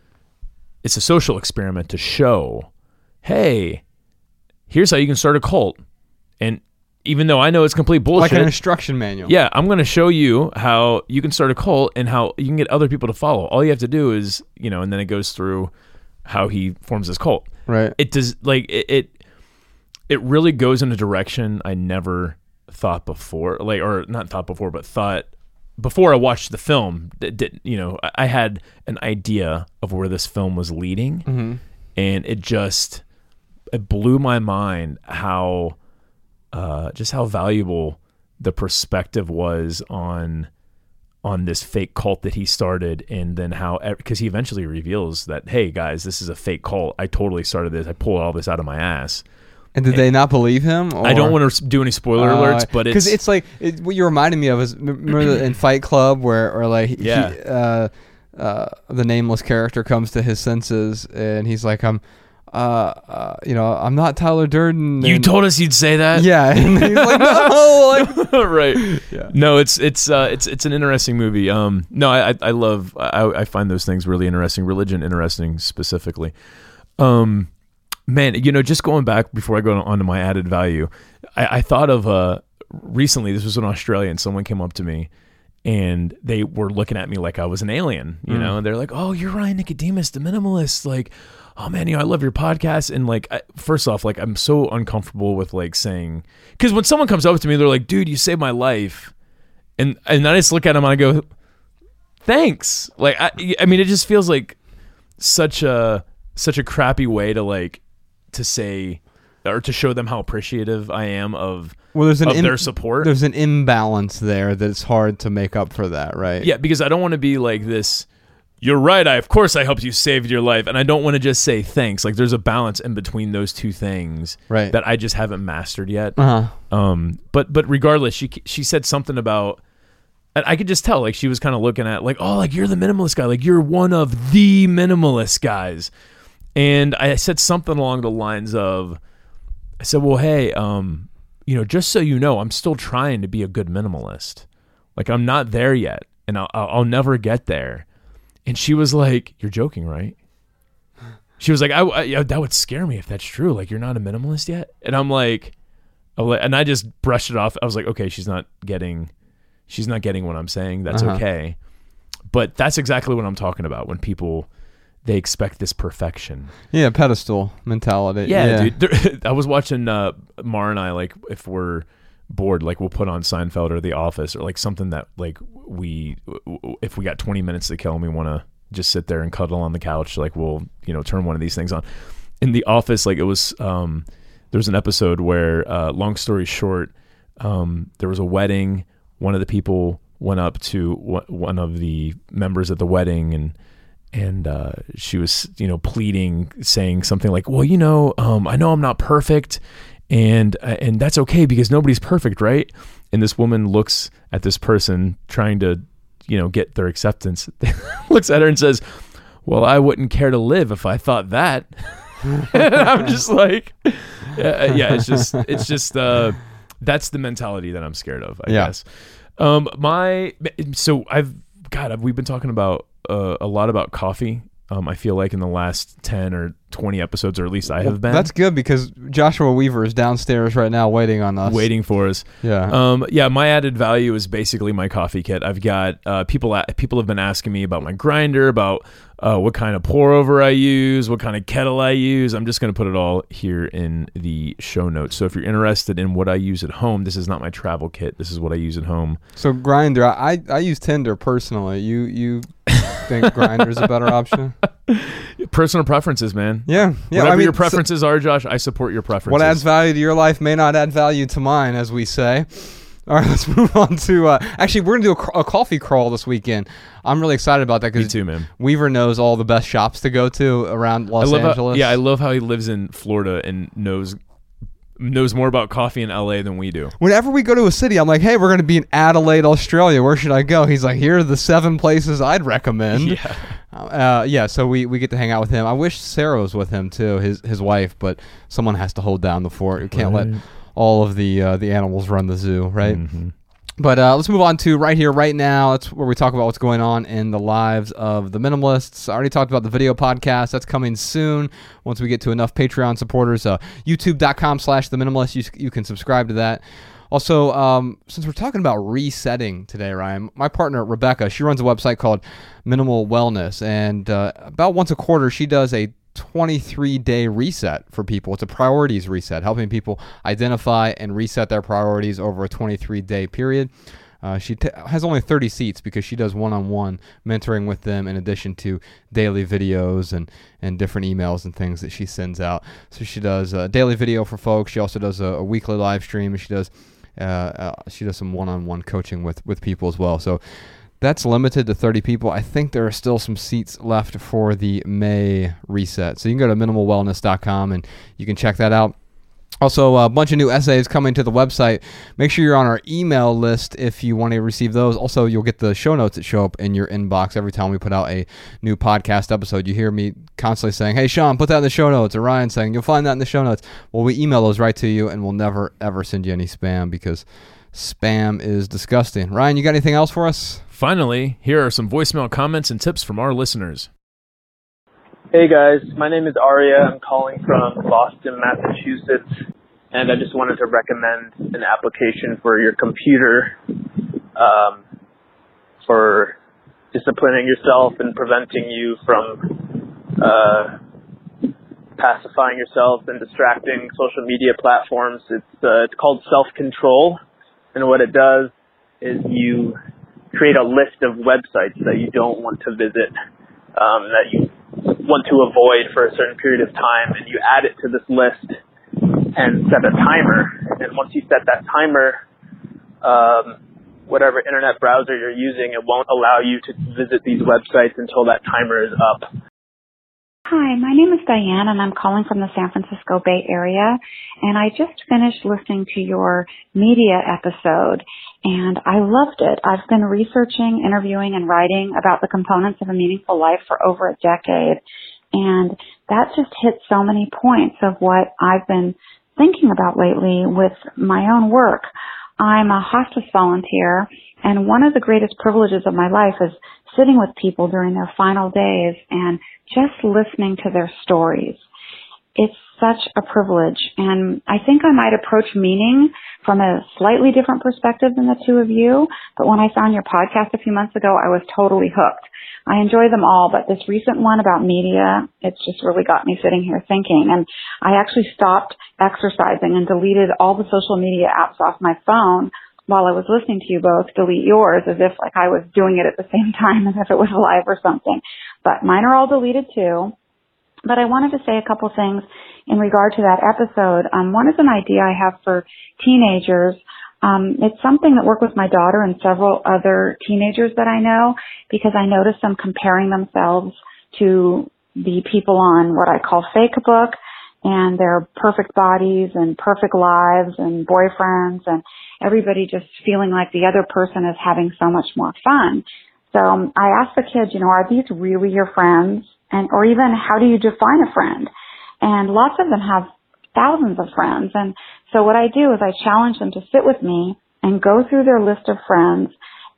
it's a social experiment to show, hey, here's how you can start a cult, and even though I know it's complete bullshit, Like an instruction manual. yeah, I'm going to show you how you can start a cult and how you can get other people to follow. All you have to do is, you know, and then it goes through how he forms his cult. Right. It does like it it, it really goes in a direction I never thought before, like or not thought before, but thought before I watched the film. That did you know I- I had an idea of where this film was leading, Mm-hmm. and it just it blew my mind how uh, just how valuable the perspective was on on this fake cult that he started and then how because he eventually reveals that hey guys this is a fake cult i totally started this i pulled all this out of my ass And did they not believe him? i don't want to do any spoiler alerts but because it's like it, what you're reminding me of is remember the- in Fight Club where or like he- Yeah. uh, uh, the nameless character comes to his senses and he's like I'm uh, uh you know I'm not Tyler Durden. you told us you'd say that yeah, and he's like no, like [laughs] [laughs] right no it's it's uh it's it's an interesting movie um no i i, I love I, I find those things really interesting religion interesting specifically um man you know just going back before i go on to my added value i, I thought of uh recently this was in australia and someone came up to me and they were looking at me like I was an alien, you know, and they're like, "Oh, you're Ryan Nicodemus, the minimalist." Like, "Oh man, you know, I love your podcast." And like, I, first off, like, I'm so uncomfortable with like saying because when someone comes up to me, they're like, "Dude, you saved my life," and and I just look at them and I go, "Thanks." Like, I, I mean, it just feels like such a such a crappy way to like to say or to show them how appreciative I am of well there's an of im- their support. There's an imbalance there that's hard to make up for that, right? Yeah, because I don't want to be like this. You're right. I of course I helped you save your life, and I don't want to just say thanks. Like there's a balance in between those two things Right. that I just haven't mastered yet. Uh huh. Um, but but regardless, she she said something about. And I could just tell, like she was kind of looking at, like, oh, like you're the minimalist guy, like you're one of the minimalist guys. And I said something along the lines of, I said, well, hey, um, you know, just so you know, I'm still trying to be a good minimalist. Like I'm not there yet, and I'll, I'll never get there. And she was like, "You're joking, right?" She was like, I, I, "That would scare me if that's true. Like you're not a minimalist yet." And I'm like, and I just brushed it off. I was like, "Okay, she's not getting, she's not getting what I'm saying. That's Uh-huh. okay." But that's exactly what I'm talking about when people they expect this perfection. Yeah, pedestal mentality. Yeah, dude. [laughs] I was watching uh, Mar and I like if we're bored, like we'll put on Seinfeld or The Office or like something that like we if we got 20 minutes to kill and we want to just sit there and cuddle on the couch, like we'll you know turn one of these things on. In The Office, like it was um, there was an episode where uh, long story short, um, there was a wedding. One of the people went up to w- one of the members at the wedding and and uh, she was you know pleading saying something like well you know um, i know i'm not perfect and uh, and that's okay because nobody's perfect right? And this woman looks at this person trying to you know get their acceptance [laughs] looks at her and says well i wouldn't care to live if i thought that. And [laughs] i'm just like yeah, yeah it's just it's just uh that's the mentality that i'm scared of i Yeah. guess. Um my so i've god I've, we've been talking about uh, a lot about coffee um i feel like in the last 10 or 20 episodes or at least i have been That's good because Joshua Weaver is downstairs right now waiting on us. waiting for us Yeah. um, yeah, my added value is basically my coffee kit. I've got uh, people. People have been asking me about my grinder, about uh, what kind of pour over I use, what kind of kettle I use. I'm just going to put it all here in the show notes. So if you're interested in what I use at home, this is not my travel kit. This is what I use at home. so Grinder, I I use Tinder personally. You you [laughs] think Grinder's a better option? [laughs] Personal preferences, man. Yeah. Yeah. Whatever I mean, your so- preferences are, Josh, I support your preferences. what adds value to your life may not add value to mine, as we say. All right, [laughs] let's move on to. Uh, actually, we're gonna do a, a coffee crawl this weekend. I'm really excited about that because. Weaver knows all the best shops to go to around Los Angeles. How, yeah, I love how he lives in Florida and knows knows more about coffee in LA than we do. Whenever we go to a city, I'm like, "Hey, we're going to be in Adelaide, Australia. Where should I go?" He's like, "Here are the seven places I'd recommend." [laughs] Yeah. Uh, yeah. So we, we get to hang out with him. I wish Sarah was with him too, his his wife, but someone has to hold down the fort. You can't let all of the uh, the animals run the zoo, right? Mhm. But uh, let's move on to right here, right now. That's where we talk about what's going on in the lives of the minimalists. I already talked about the video podcast. That's coming soon once we get to enough Patreon supporters. Uh, YouTube.com slash the minimalist. You, you can subscribe to that. Also, um, since we're talking about resetting today, Ryan, my partner Rebecca, she runs a website called Minimal Wellness, and uh, about once a quarter, she does a 23 day reset for people. It's a priorities reset, helping people identify and reset their priorities over a 23 day period. Uh, she t- has only 30 seats because she does one-on-one mentoring with them in addition to daily videos and, and different emails and things that she sends out. So she does a daily video for folks. She also does a, a weekly live stream. And she does uh, uh, she does some one-on-one coaching with with people as well. So that's limited to 30 people. I think there are still some seats left for the May reset. So you can go to minimalwellness.com and you can check that out. Also, a bunch of new essays coming to the website. Make sure you're on our email list if you want to receive those. Also, you'll get the show notes that show up in your inbox every time we put out a new podcast episode. You hear me constantly saying, Hey, Sean, put that in the show notes, or Ryan saying, You'll find that in the show notes. Well, we email those right to you, and we'll never, ever send you any spam because spam is disgusting. Ryan, you got anything else for us? Finally, here are some voicemail comments and tips from our listeners. Hey guys, my name is Aria. I'm calling from Boston, Massachusetts, and I just wanted to recommend an application for your computer um, for disciplining yourself and preventing you from uh, pacifying yourself and distracting social media platforms. It's uh, it's called Self Control, and what it does is you create a list of websites that you don't want to visit, um, that you want to avoid for a certain period of time, and you add it to this list and set a timer. And once you set that timer, um, whatever internet browser you're using, it won't allow you to visit these websites until that timer is up. Hi, my name is Diane and I'm calling from the San Francisco Bay Area and I just finished listening to your media episode and I loved it. I've been researching, interviewing and writing about the components of a meaningful life for over a decade and that just hit so many points of what I've been thinking about lately with my own work. I'm a hospice volunteer and one of the greatest privileges of my life is sitting with people during their final days and just listening to their stories. It's such a privilege and I think I might approach meaning from a slightly different perspective than the two of you, but when I found your podcast a few months ago, I was totally hooked. I enjoy them all, but this recent one about media, it's just really got me sitting here thinking. And I actually stopped exercising and deleted all the social media apps off my phone while I was listening to you both delete yours as if like I was doing it at the same [laughs] time as if it was live or something. But mine are all deleted too. But I wanted to say a couple things in regard to that episode. Um, one is an idea I have for teenagers. Um, it's something that worked with my daughter and several other teenagers that I know because I noticed them comparing themselves to the people on what I call fake book and their perfect bodies and perfect lives and boyfriends and everybody just feeling like the other person is having so much more fun. So um, I asked the kids, you know, are these really your friends? and or even how do you define a friend? And lots of them have thousands of friends. And so what I do is I challenge them to sit with me and go through their list of friends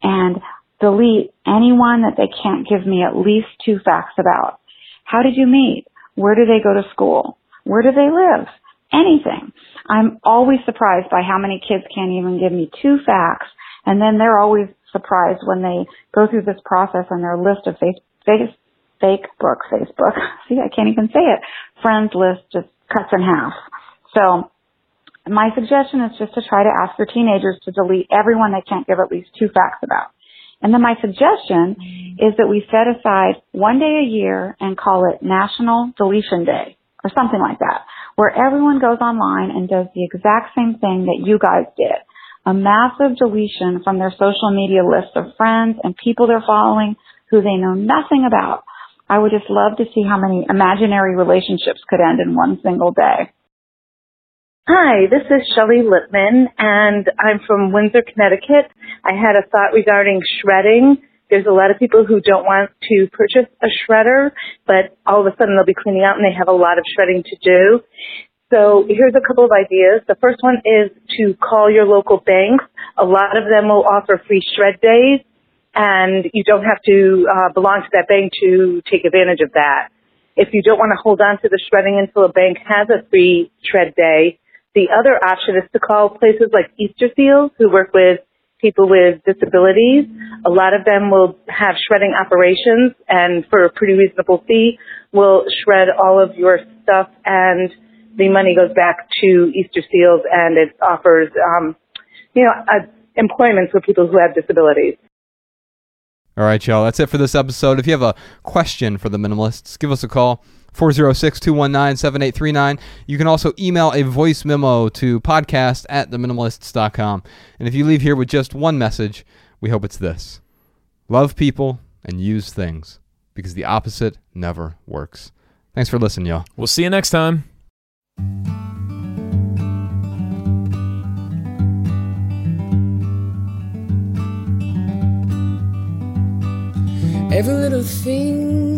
and delete anyone that they can't give me at least two facts about. How did you meet? Where do they go to school? Where do they live? Anything. I'm always surprised by how many kids can't even give me two facts and then they're always surprised when they go through this process and their list of face, face, fake book Facebook. [laughs] See, I can't even say it. Friends list just cuts in half. So my suggestion is just to try to ask your teenagers to delete everyone they can't give at least two facts about. And then my suggestion is that we set aside one day a year and call it National Deletion Day or something like that, where everyone goes online and does the exact same thing that you guys did. A massive deletion from their social media list of friends and people they're following who they know nothing about I would just love to see how many imaginary relationships could end in one single day. Hi, this is Shelley Lippman, and I'm from Windsor, Connecticut. I had a thought regarding shredding. There's a lot of people who don't want to purchase a shredder, but all of a sudden they'll be cleaning out and they have a lot of shredding to do. So here's a couple of ideas. The first one is to call your local banks. A lot of them will offer free shred days and you don't have to uh, belong to that bank to take advantage of that. If you don't want to hold on to the shredding until a bank has a free shred day, the other option is to call places like Easter Seals who work with people with disabilities. A lot of them will have shredding operations and for a pretty reasonable fee will shred all of your stuff and the money goes back to Easter Seals and it offers, um, you know, employment for people who have disabilities. All right, y'all. That's it for this episode. If you have a question for the minimalists, give us a call. 406 219 7839. You can also email a voice memo to podcast at theminimalists.com. And if you leave here with just one message, we hope it's this love people and use things because the opposite never works. Thanks for listening, y'all. We'll see you next time. Every little thing you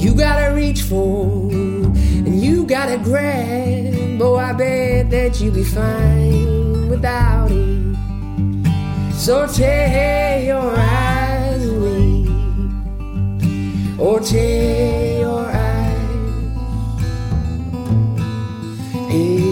you gotta reach for and you gotta grab. But oh, I bet that you'll be fine without it. So tear your eyes away, or tear your eyes. Hey.